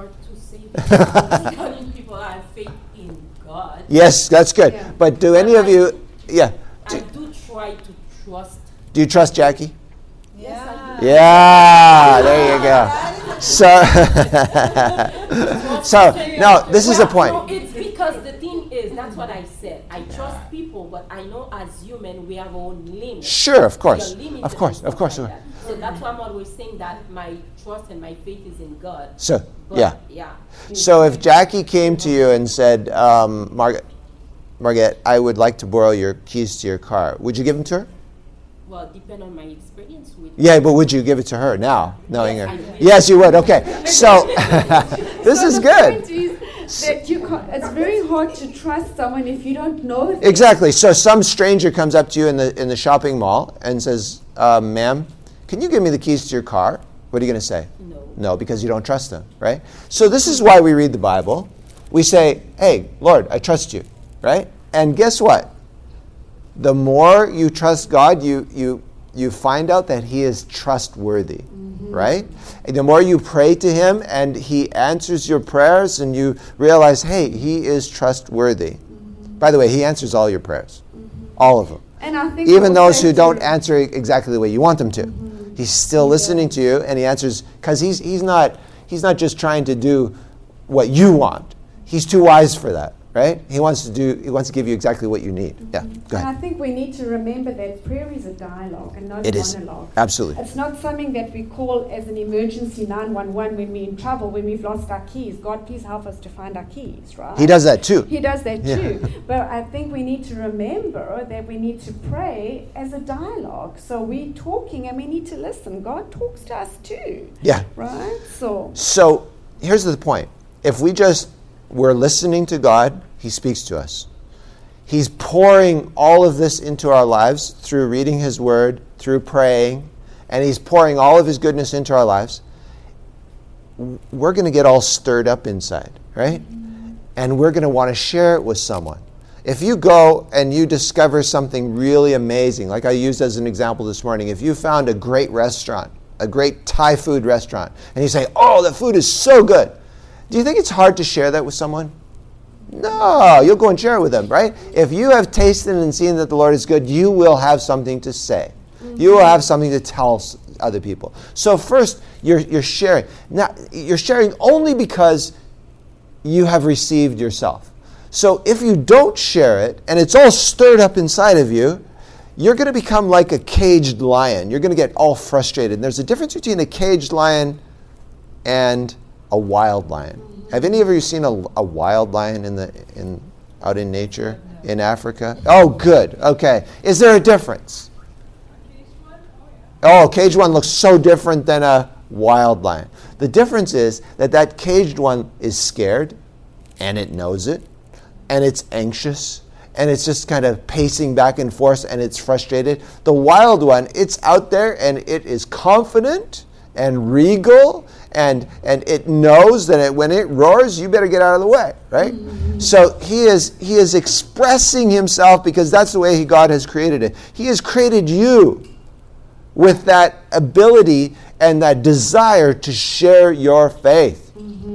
It's hard to say. that. Telling people I have faith in God. Yes, that's good. Yeah. But do any of you yeah. I do try to trust. Do you trust Jackie? Yes, I do. Yeah, there you go. So, [laughs] so no, this is the point. No, it's because the thing is, that's what I said. I trust people, but I know as human we have our own limits. Sure, of course, We are limited of course, of course. like that. So that's why I'm always saying that my trust and my faith is in God. So, But yeah. yeah. So if Jackie came to you and said, um, Margaret, Margaret, I would like to borrow your keys to your car, would you give them to her? Well, depend on my experience with. Yeah, but would you give it to her now, knowing Yes, her? Yes, you would. Okay. So [laughs] [laughs] this So is good. is that you it's very hard to trust someone if you don't know them. Exactly. So some stranger comes up to you in the in the shopping mall and says, uh, "Ma'am, can you give me the keys to your car?" What are you going to say? No. No, because you don't trust them, right? So this is why we read the Bible. We say, "Hey, Lord, I trust you," right? And guess what? The more you trust God, you you you find out that He is trustworthy, mm-hmm. right? And the more you pray to Him and He answers your prayers, and you realize, hey, He is trustworthy. Mm-hmm. By the way, He answers all your prayers, mm-hmm. all of them, And I think even those who don't answer exactly the way you want them to. He's still listening to you, and He answers because He's He's not He's not just trying to do what you want. He's too wise for that, right? He wants to do. He wants to give you exactly what you need. Yeah, mm-hmm. go And I think we need to remember that prayer is a dialogue and not It a is monologue. absolutely. It's not something that we call as an emergency 911 when we're in trouble, when we've lost our keys. God, please help us to find our keys, right? He does that too. He does that Yeah. too. [laughs] But I think we need to remember that we need to pray as a dialogue. So we're talking and we need to listen. God talks to us too, Yeah. right? So, So here's the point: if we just we're listening to God, He speaks to us. He's pouring all of this into our lives through reading His Word, through praying, and He's pouring all of His goodness into our lives. We're going to get all stirred up inside, right? And we're going to want to share it with someone. If you go and you discover something really amazing, like I used as an example this morning, if you found a great restaurant, a great Thai food restaurant, and you say, Oh, the food is so good, do you think it's hard to share that with someone? No, you'll go and share it with them, right? If you have tasted and seen that the Lord is good, you will have something to say. Mm-hmm. You will have something to tell other people. So first, you're, you're sharing. Now, you're sharing only because you have received yourself. So if you don't share it and it's all stirred up inside of you, you're going to become like a caged lion. You're going to get all frustrated. And there's a difference between a caged lion and a wild lion. Have any of you seen a, a wild lion in the in out in nature in Africa? Oh, good. Okay. Is there a difference? Oh, caged one looks so different than a wild lion. The difference is that that caged one is scared and it knows it and it's anxious and it's just kind of pacing back and forth and it's frustrated. The wild one, it's out there and it is confident and regal and and it knows that it, when it roars you better get out of the way right mm-hmm. so he is he is expressing himself because that's the way he, god has created it he has created you with that ability and that desire to share your faith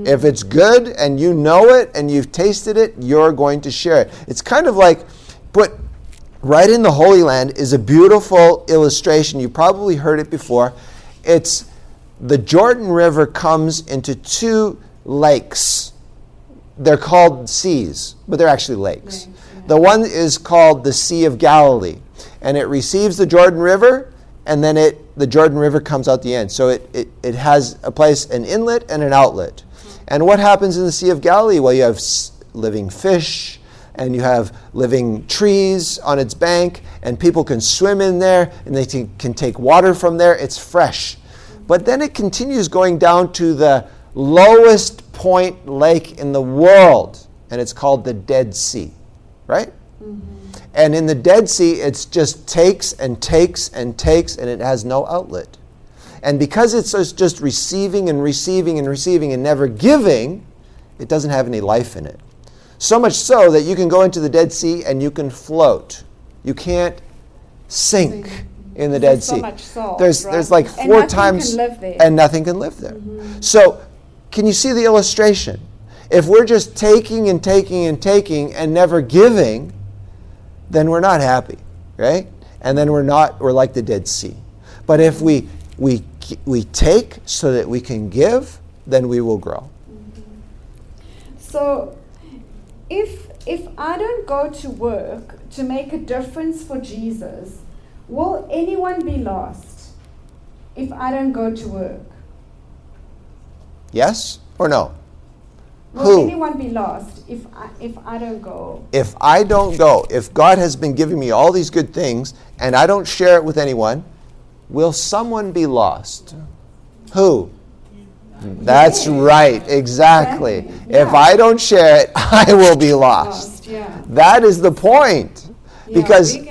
if it's good and you know it and you've tasted it, you're going to share it. It's kind of like, but right in the Holy Land is a beautiful illustration. You probably heard it before. It's the Jordan River comes into two lakes. They're called seas, but they're actually lakes. The one is called the Sea of Galilee, and it receives the Jordan River, and then it the Jordan River comes out the end. So it, it, it has a place, an inlet and an outlet. Hmm. And what happens in the Sea of Galilee? Well, you have living fish and you have living trees on its bank, and people can swim in there and they t- can take water from there. It's fresh. But then it continues going down to the lowest point lake in the world, and it's called the Dead Sea, right? Mm-hmm. And in the Dead Sea, it just takes and takes and takes, and it has no outlet. And because it's just receiving and receiving and receiving and never giving, it doesn't have any life in it. So much so that you can go into the Dead Sea and you can float. You can't sink in the Dead so Sea. Salt, there's, right? there's like four times, and nothing can live there. Mm-hmm. So, can you see the illustration? If we're just taking and taking and taking and never giving, then we're not happy, right? And then we're not, we're like the Dead Sea. But if we, we we take so that we can give, then we will grow. So, if if I don't go to work to make a difference for Jesus, will anyone be lost if I don't go to work? Yes or no? Will Who? anyone be lost if I, if I don't go? If I don't go, if God has been giving me all these good things and I don't share it with anyone, will someone be lost? Who? That's right, exactly. Yeah. If I don't share it, [laughs] I will be lost. lost yeah. That is the point. Yeah, because be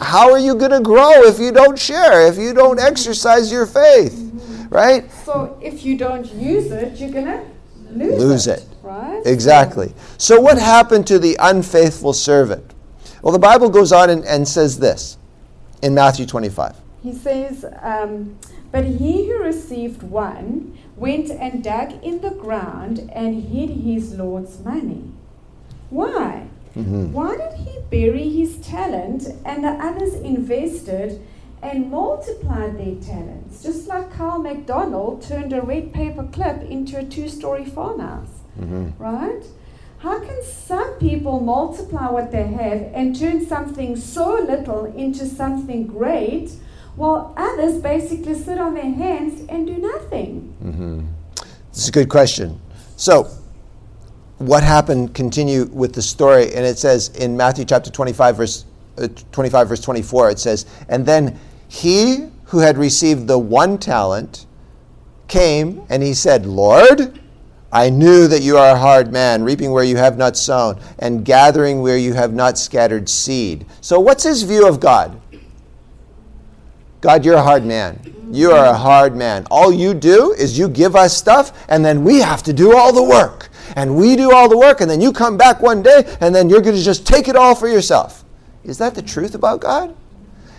how are you going to grow if you don't share, if you don't exercise your faith? Mm-hmm. Right? So if you don't use it, you're going to lose, lose it. it. Right? Exactly. So what happened to the unfaithful servant? Well, the Bible goes on and, and says this in Matthew 25. He says, um, But he who received one went and dug in the ground and hid his Lord's money. Why? Mm-hmm. Why did he bury his talent and the others invested and multiplied their talents? Just like Carl MacDonald turned a red paper clip into a two story farmhouse. Mm-hmm. Right? How can some people multiply what they have and turn something so little into something great while others basically sit on their hands and do nothing? Mm-hmm. It's a good question. So, what happened? Continue with the story, and it says in Matthew chapter 25, verse uh, 25, verse 24, it says, And then he who had received the one talent came and he said, Lord, I knew that you are a hard man, reaping where you have not sown, and gathering where you have not scattered seed. So, what's his view of God? God, you're a hard man. You are a hard man. All you do is you give us stuff, and then we have to do all the work. And we do all the work, and then you come back one day, and then you're going to just take it all for yourself. Is that the truth about God?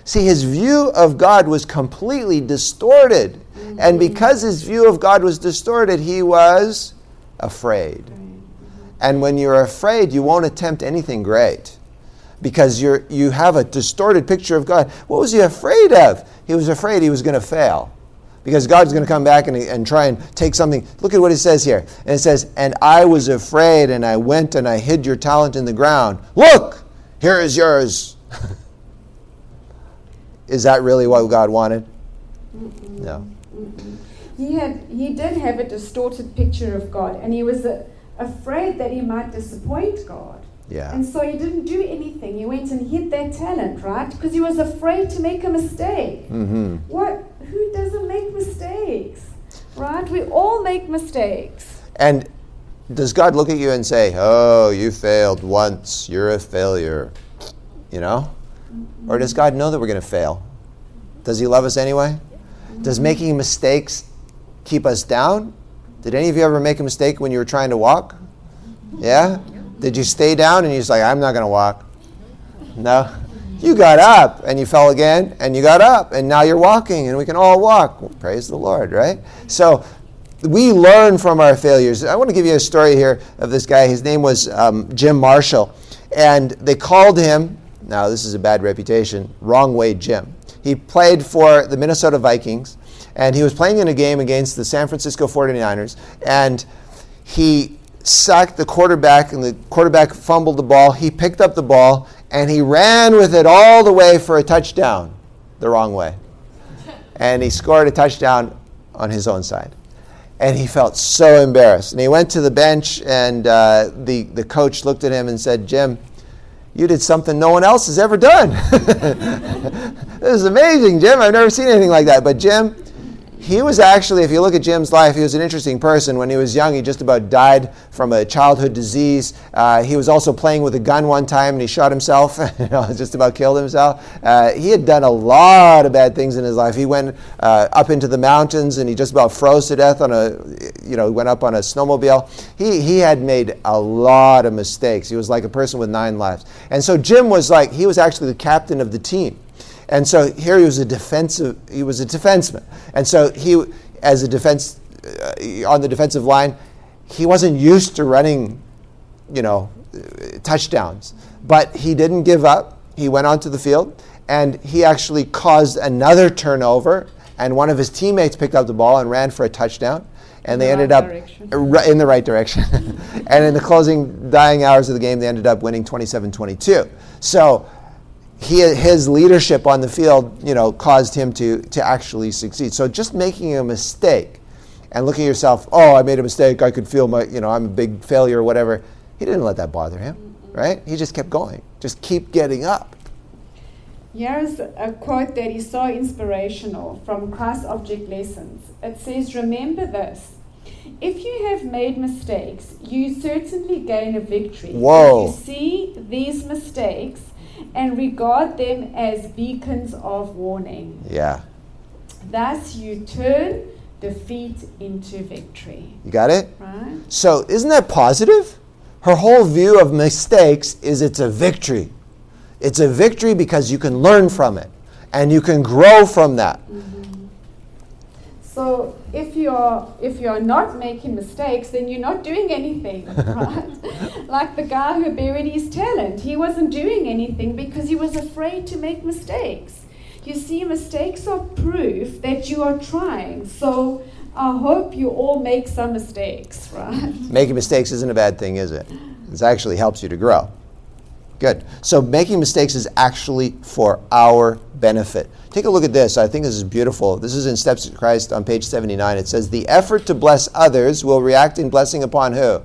See, his view of God was completely distorted. And because his view of God was distorted, he was afraid. And when you're afraid, you won't attempt anything great because you're, you have a distorted picture of God. What was he afraid of? He was afraid he was going to fail because God's going to come back and, and try and take something. Look at what it says here. And it says, And I was afraid, and I went and I hid your talent in the ground. Look, here is yours. [laughs] is that really what God wanted? Mm-mm. No. Mm-mm. He, had, he did have a distorted picture of God, and he was uh, afraid that he might disappoint God. Yeah. And so he didn't do anything. He went and hid that talent, right? Because he was afraid to make a mistake. Mm-hmm. What? Mistakes? Right? We all make mistakes. And does God look at you and say, "Oh, you failed once. You're a failure," you know? Mm-hmm. Or does God know that we're going to fail? Does He love us anyway? Mm-hmm. Does making mistakes keep us down? Did any of you ever make a mistake when you were trying to walk? Yeah? Did you stay down and you're just like, I'm not going to walk? No. You got up and you fell again and you got up and now you're walking and we can all walk. Praise the Lord, right? So we learn from our failures. I want to give you a story here of this guy. His name was um, Jim Marshall. And they called him, now this is a bad reputation, Wrong Way Jim. He played for the Minnesota Vikings and he was playing in a game against the San Francisco 49ers. And he sacked the quarterback, and the quarterback fumbled the ball. He picked up the ball and he ran with it all the way for a touchdown the wrong way. And he scored a touchdown on his own side. And he felt so embarrassed. And he went to the bench, and uh, the, the coach looked at him and said, Jim, you did something no one else has ever done. [laughs] this is amazing, Jim. I've never seen anything like that. But, Jim, he was actually, if you look at Jim's life, he was an interesting person. When he was young, he just about died from a childhood disease. Uh, he was also playing with a gun one time and he shot himself, [laughs] just about killed himself. Uh, he had done a lot of bad things in his life. He went uh, up into the mountains and he just about froze to death on a, you know, he went up on a snowmobile. He, he had made a lot of mistakes. He was like a person with nine lives. And so Jim was like, he was actually the captain of the team. And so here he was a defensive, he was a defenseman. And so he, as a defense, uh, on the defensive line, he wasn't used to running, you know, touchdowns. But he didn't give up. He went onto the field and he actually caused another turnover. And one of his teammates picked up the ball and ran for a touchdown. And they ended up direction. in the right direction. [laughs] and in the closing dying hours of the game, they ended up winning 27 22. So he, his leadership on the field, you know, caused him to, to actually succeed. So just making a mistake and looking at yourself, oh, I made a mistake, I could feel my, you know, I'm a big failure or whatever. He didn't let that bother him, mm-hmm. right? He just kept going. Just keep getting up. Here's a quote that is so inspirational from Christ Object Lessons. It says, Remember this. If you have made mistakes, you certainly gain a victory. Whoa. If you see these mistakes and regard them as beacons of warning. Yeah. Thus you turn defeat into victory. You got it? Right. So, isn't that positive? Her whole view of mistakes is it's a victory. It's a victory because you can learn from it and you can grow from that. Mm-hmm. So if you're if you're not making mistakes, then you're not doing anything, [laughs] right? like the guy who buried his talent, he wasn't doing anything because he was afraid to make mistakes. You see, mistakes are proof that you are trying. So I hope you all make some mistakes, right? Making mistakes isn't a bad thing, is it? It actually helps you to grow. Good. So making mistakes is actually for our benefit. Take a look at this. I think this is beautiful. This is in Steps to Christ on page 79. It says, The effort to bless others will react in blessing upon who?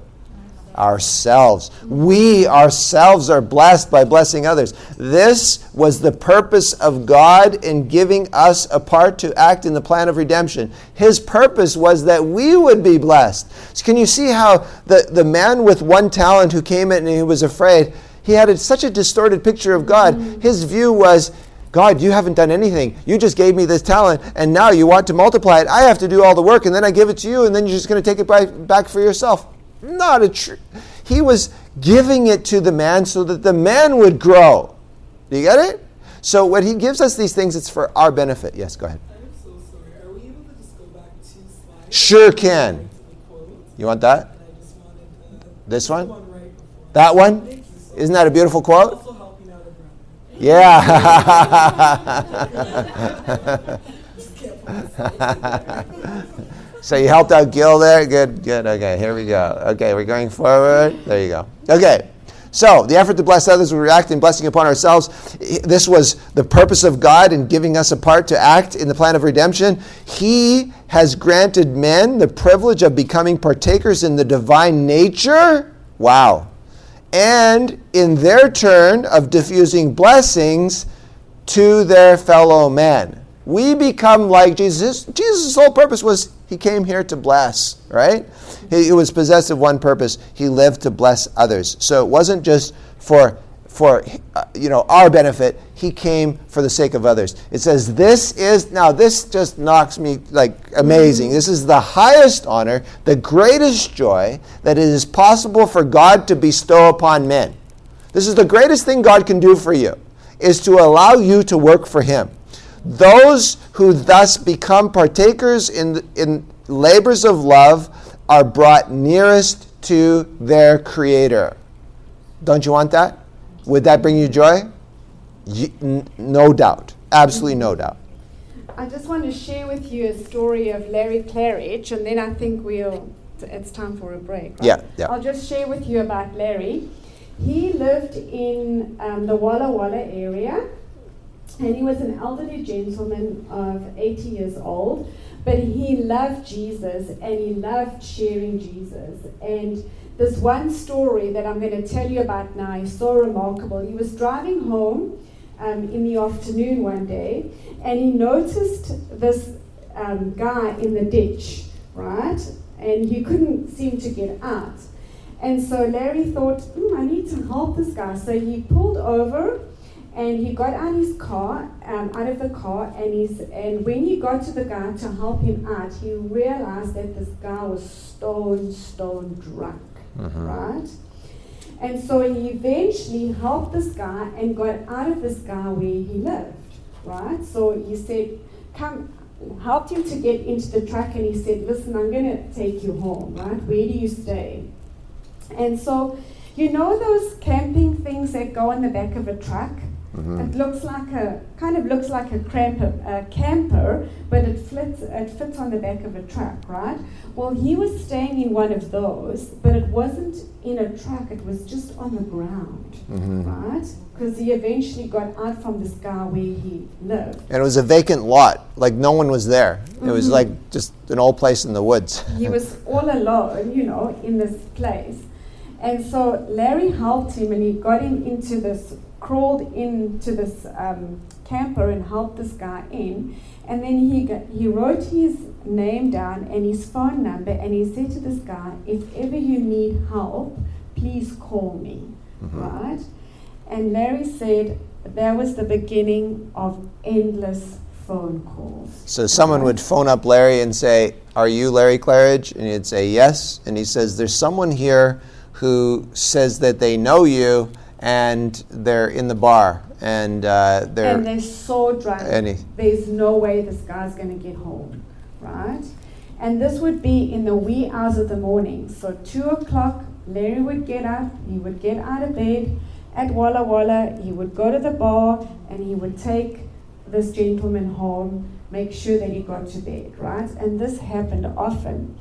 ourselves. We ourselves are blessed by blessing others. This was the purpose of God in giving us a part to act in the plan of redemption. His purpose was that we would be blessed. So can you see how the, the man with one talent who came in and he was afraid, he had a, such a distorted picture of God. Mm-hmm. His view was, God, you haven't done anything. You just gave me this talent, and now you want to multiply it. I have to do all the work, and then I give it to you, and then you're just going to take it back for yourself. Not a true. He was giving it to the man so that the man would grow. Do you get it? So when he gives us these things, it's for our benefit. Yes, go ahead. I'm so sorry. Are we able to just go back two slides? Sure can. You want that? This one? That one? Isn't that a beautiful quote? Yeah. [laughs] So you helped out Gil there? Good, good. Okay, here we go. Okay, we're going forward. There you go. Okay. So, the effort to bless others will react in blessing upon ourselves. This was the purpose of God in giving us a part to act in the plan of redemption. He has granted men the privilege of becoming partakers in the divine nature. Wow. And in their turn of diffusing blessings to their fellow men we become like Jesus. Jesus' whole purpose was he came here to bless, right? He, was possessed of one purpose. He lived to bless others. So it wasn't just for for uh, you know our benefit. He came for the sake of others. It says this is now this just knocks me like amazing. This is the highest honor, the greatest joy that it is possible for God to bestow upon men. This is the greatest thing God can do for you is to allow you to work for him. Those who thus become partakers in, in labors of love are brought nearest to their Creator. Don't you want that? Would that bring you joy? no doubt. Absolutely no doubt. I just want to share with you a story of Larry Claridge, and then I think we'll. It's time for a break. Right? Yeah, yeah. I'll just share with you about Larry. He lived in um, the Walla Walla area, and he was an elderly gentleman of 80 years old, but he loved Jesus and he loved sharing Jesus. And this one story that I'm going to tell you about now is so remarkable. He was driving home um, in the afternoon one day and he noticed this um, guy in the ditch, right? And he couldn't seem to get out. And so Larry thought, mm, I need to help this guy. So he pulled over and he got out his car, um, out of the car, and he's and when he got to the guy to help him out, he realized that this guy was stone, stone drunk, mm-hmm. right? And so he eventually helped this guy and got out of this guy where he lived, right? So he said, "Come." Helped him to get into the truck, and he said, "Listen, I'm going to take you home, right? Where do you stay?" And so, you know those camping things that go on the back of a truck? Mm-hmm. It looks like a kind of looks like a, cramper, a camper, but it fits it fits on the back of a truck, right? Well, he was staying in one of those, but it wasn't in a truck. It was just on the ground, mm-hmm. right? Because he eventually got out from this guy where he lived. And it was a vacant lot, like no one was there. Mm-hmm. It was mm-hmm. like just an old place in the woods. he was [laughs] all alone, you know, in this place. And so Larry helped him and he got him into this crawled into this um, camper and helped this guy in. And then he, got, he wrote his name down and his phone number, and he said to this guy, If ever you need help, please call me. Mm-hmm. Right? And Larry said that was the beginning of endless phone calls. So someone would phone up Larry and say, Are you Larry Claridge? And he'd say, Yes. And he says, There's someone here who says that they know you and they're in the bar and uh, they're and they're so drunk. Any. There's no way this guy's going to get home, right? And this would be in the wee hours of the morning. So two o'clock, Larry would get up. He would get out of bed at Walla Walla. He would go to the bar and he would take this gentleman home. Make sure that he got to bed, right? And this happened often.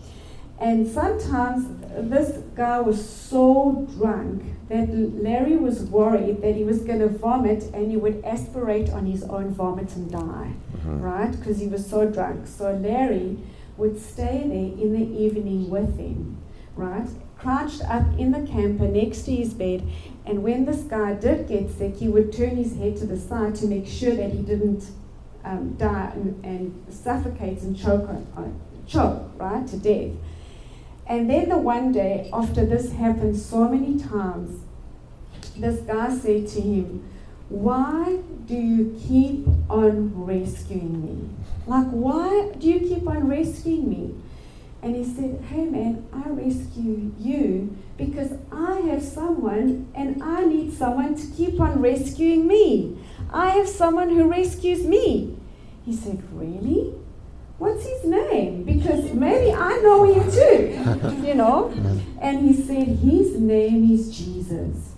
And sometimes this guy was so drunk that Larry was worried that he was going to vomit and he would aspirate on his own vomit and die, mm-hmm. right? Because he was so drunk. So Larry would stay there in the evening with him, right? crouched up in the camper next to his bed. And when this guy did get sick, he would turn his head to the side to make sure that he didn't um, die and, and, suffocate and choke, on, on, choke, right, to death. And then the one day, after this happened so many times, this guy said to him, Why do you keep on rescuing me? Like, why do you keep on rescuing me? And he said, Hey man, I rescue you because I have someone and I need someone to keep on rescuing me. I have someone who rescues me. He said, Really? What's his name? Because maybe I know him too, [laughs] you know? And he said, His name is Jesus.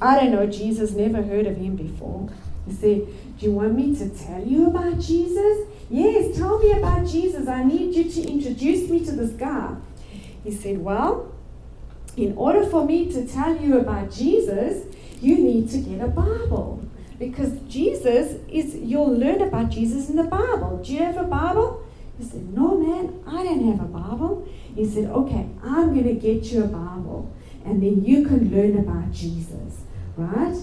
I don't know, Jesus never heard of him before. He said, Do you want me to tell you about Jesus? Yes, tell me about Jesus. I need you to introduce me to this guy. He said, Well, in order for me to tell you about Jesus, you need to get a Bible. Because Jesus is, you'll learn about Jesus in the Bible. Do you have a Bible? He said, No, man, I don't have a Bible. He said, Okay, I'm going to get you a Bible, and then you can learn about Jesus, right?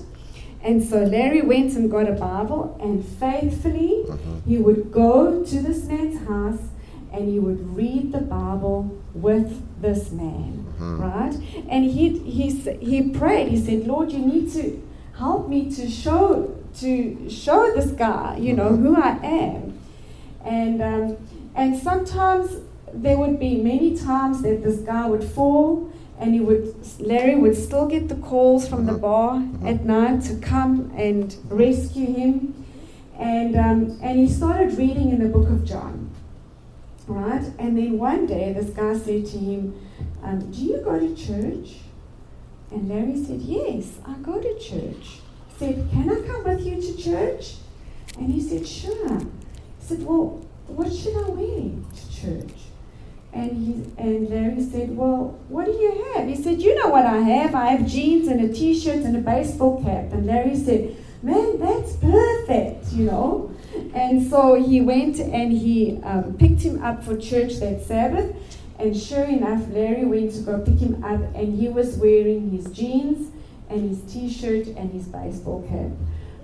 And so Larry went and got a Bible, and faithfully mm-hmm. he would go to this man's house and he would read the Bible with this man, mm-hmm. right? And he, he, he prayed, he said, Lord, you need to help me to show to show this guy, you know, mm-hmm. who I am. And um, and sometimes there would be many times that this guy would fall and he would Larry would still get the calls from the mm-hmm. bar mm-hmm. at night to come and rescue him. And um, and he started reading in the book of John. Right? And then one day this guy said to him, um, Do you go to church? And Larry said, Yes, I go to church. Said, Can I come with you to church? And he said, Sure. He said, Well, what should I wear to church? And he and Larry said, Well, what do you have? He said, You know what I have. I have jeans and a t shirt and a baseball cap. And Larry said, Man, that's perfect, you know. And so he went and he um, picked him up for church that Sabbath. And sure enough, Larry went to go pick him up, and he was wearing his jeans and his t shirt and his baseball cap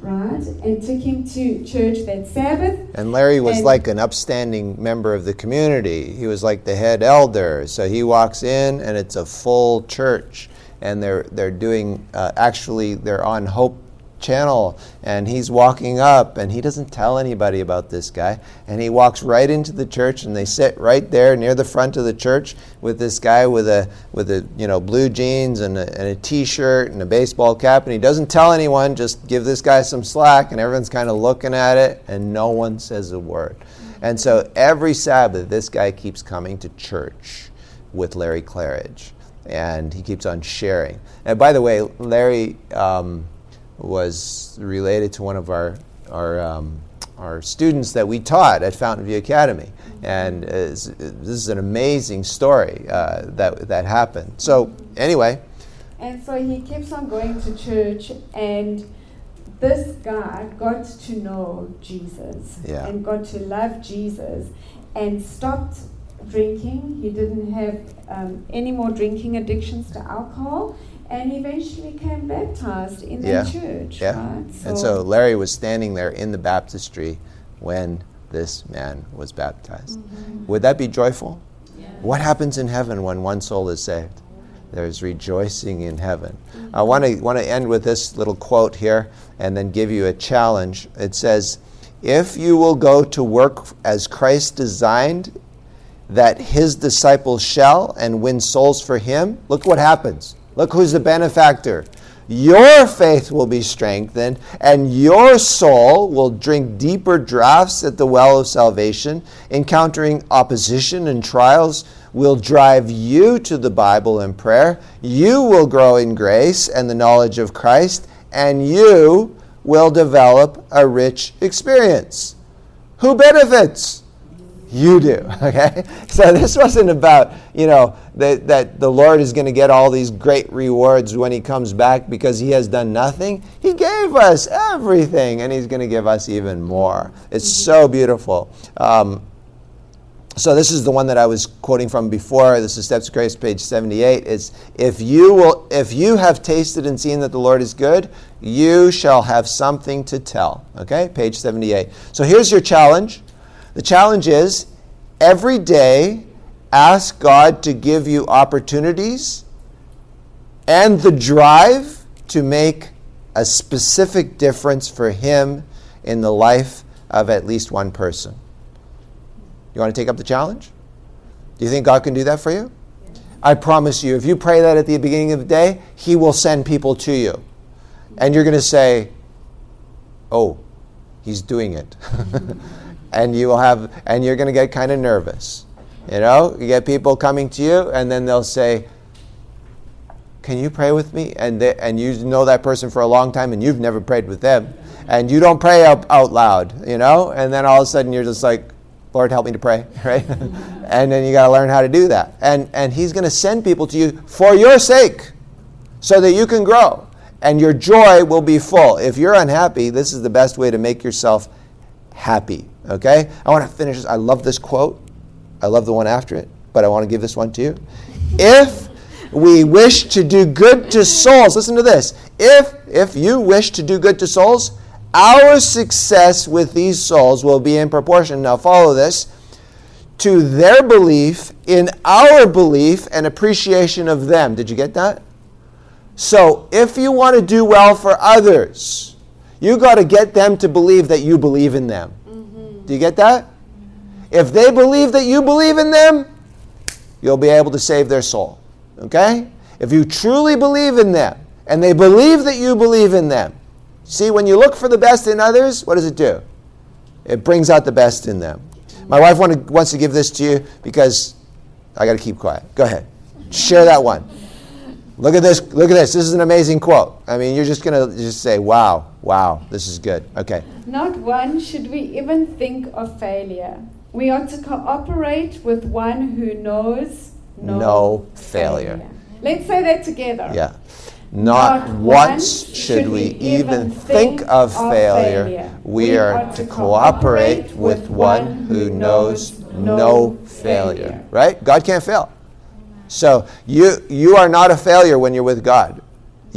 right? And took him to church that Sabbath. And Larry was and like an upstanding member of the community. He was like the head elder. So he walks in, and it's a full church, and they're they're doing uh, actually they're on Hope channel and he's walking up and he doesn't tell anybody about this guy. And he walks right into the church and they sit right there near the front of the church with this guy with a with a you know blue jeans and a, and a t-shirt and a baseball cap. And he doesn't tell anyone just give this guy some slack and everyone's kind of looking at it and no one says a word. And so every sabbath this guy keeps coming to church with larry claridge and he keeps on sharing. And by the way larry um, was related to one of our our um, our students that we taught at Fountain View Academy, and uh, this is an amazing story uh, that that happened. So anyway, and so he keeps on going to church, and this guy got to know Jesus yeah. and got to love Jesus, and stopped drinking. He didn't have um, any more drinking addictions to alcohol and eventually came baptized in the yeah. church. Yeah. Right? So and so Larry was standing there in the baptistry when this man was baptized. Mm-hmm. Would that be joyful? Yeah. What happens in heaven when one soul is saved? There's rejoicing in heaven. Mm-hmm. I want to want to end with this little quote here and then give you a challenge. It says, "If you will go to work as Christ designed that his disciples shall and win souls for him, look what happens. Look who's the benefactor. Your faith will be strengthened, and your soul will drink deeper draughts at the well of salvation. Encountering opposition and trials will drive you to the Bible and prayer. You will grow in grace and the knowledge of Christ, and you will develop a rich experience. Who benefits? You do, [laughs] okay? So this wasn't about, you know, that, that the Lord is going to get all these great rewards when he comes back because he has done nothing. He gave us everything and he's going to give us even more. It's so beautiful. Um, so this is the one that I was quoting from before. This is Steps of Grace, page 78. Is if you will, if you have tasted and seen that the Lord is good, you shall have something to tell. Okay, page 78. So here's your challenge. The challenge is every day ask God to give you opportunities and the drive to make a specific difference for Him in the life of at least one person. You want to take up the challenge? Do you think God can do that for you? I promise you, if you pray that at the beginning of the day, He will send people to you. And you're going to say, Oh, He's doing it. [laughs] and you will have, and you're going to get kind of nervous. You know, you get people coming to you, and then they'll say, Can you pray with me? And, they, and you know that person for a long time, and you've never prayed with them. And you don't pray out, out loud, you know? And then all of a sudden you're just like, Lord, help me to pray, [laughs] right? [laughs] and then you got to learn how to do that. And, and He's going to send people to you for your sake so that you can grow and your joy will be full. If you're unhappy, this is the best way to make yourself happy, okay? I want to finish this. I love this quote. I love the one after it, but I want to give this one to you. If we wish to do good to souls, listen to this. If if you wish to do good to souls, our success with these souls will be in proportion, now follow this, to their belief in our belief and appreciation of them. Did you get that? So, if you want to do well for others, you got to get them to believe that you believe in them. Do you get that? If they believe that you believe in them, you'll be able to save their soul. Okay? If you truly believe in them and they believe that you believe in them, See, when you look for the best in others, what does it do? It brings out the best in them. My wife wanted, wants to give this to you because I got to keep quiet. Go ahead. Share that one. Look at this. Look at this. This is an amazing quote. I mean, you're just going to just say, wow, wow, this is good. Okay. Not one should we even think of failure. We are to cooperate with one who knows no, no failure. failure. Let's say that together. Yeah. Not, once should we even think of failure. We are to cooperate with one who knows no failure. Right? God can't fail. So you you are not a failure when you're with God.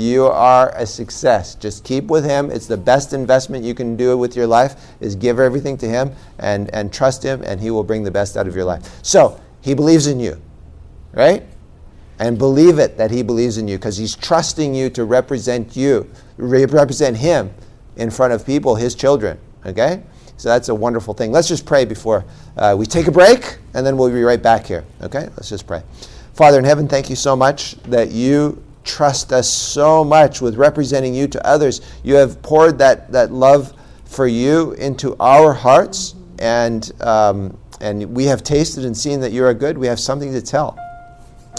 You are a success. Just keep with Him. It's the best investment you can do with your life is give everything to Him and, and trust Him, and He will bring the best out of your life. So He believes in you, right? and believe it that he believes in you because he's trusting you to represent you, represent him in front of people, his children. Okay? So that's a wonderful thing. Let's just pray before uh, we take a break and then we'll be right back here. Okay? Let's just pray. Father in heaven, thank you so much that you trust us so much with representing you to others. You have poured that, that love for you into our hearts, and, um, and we have tasted and seen that you are good. We have something to tell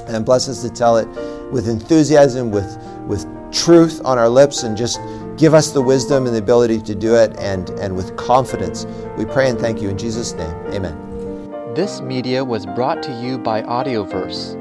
and bless us to tell it with enthusiasm, with, with truth on our lips, and just give us the wisdom and the ability to do it and, and with confidence. We pray and thank you in Jesus' name. Amen. This media was brought to you by Audioverse,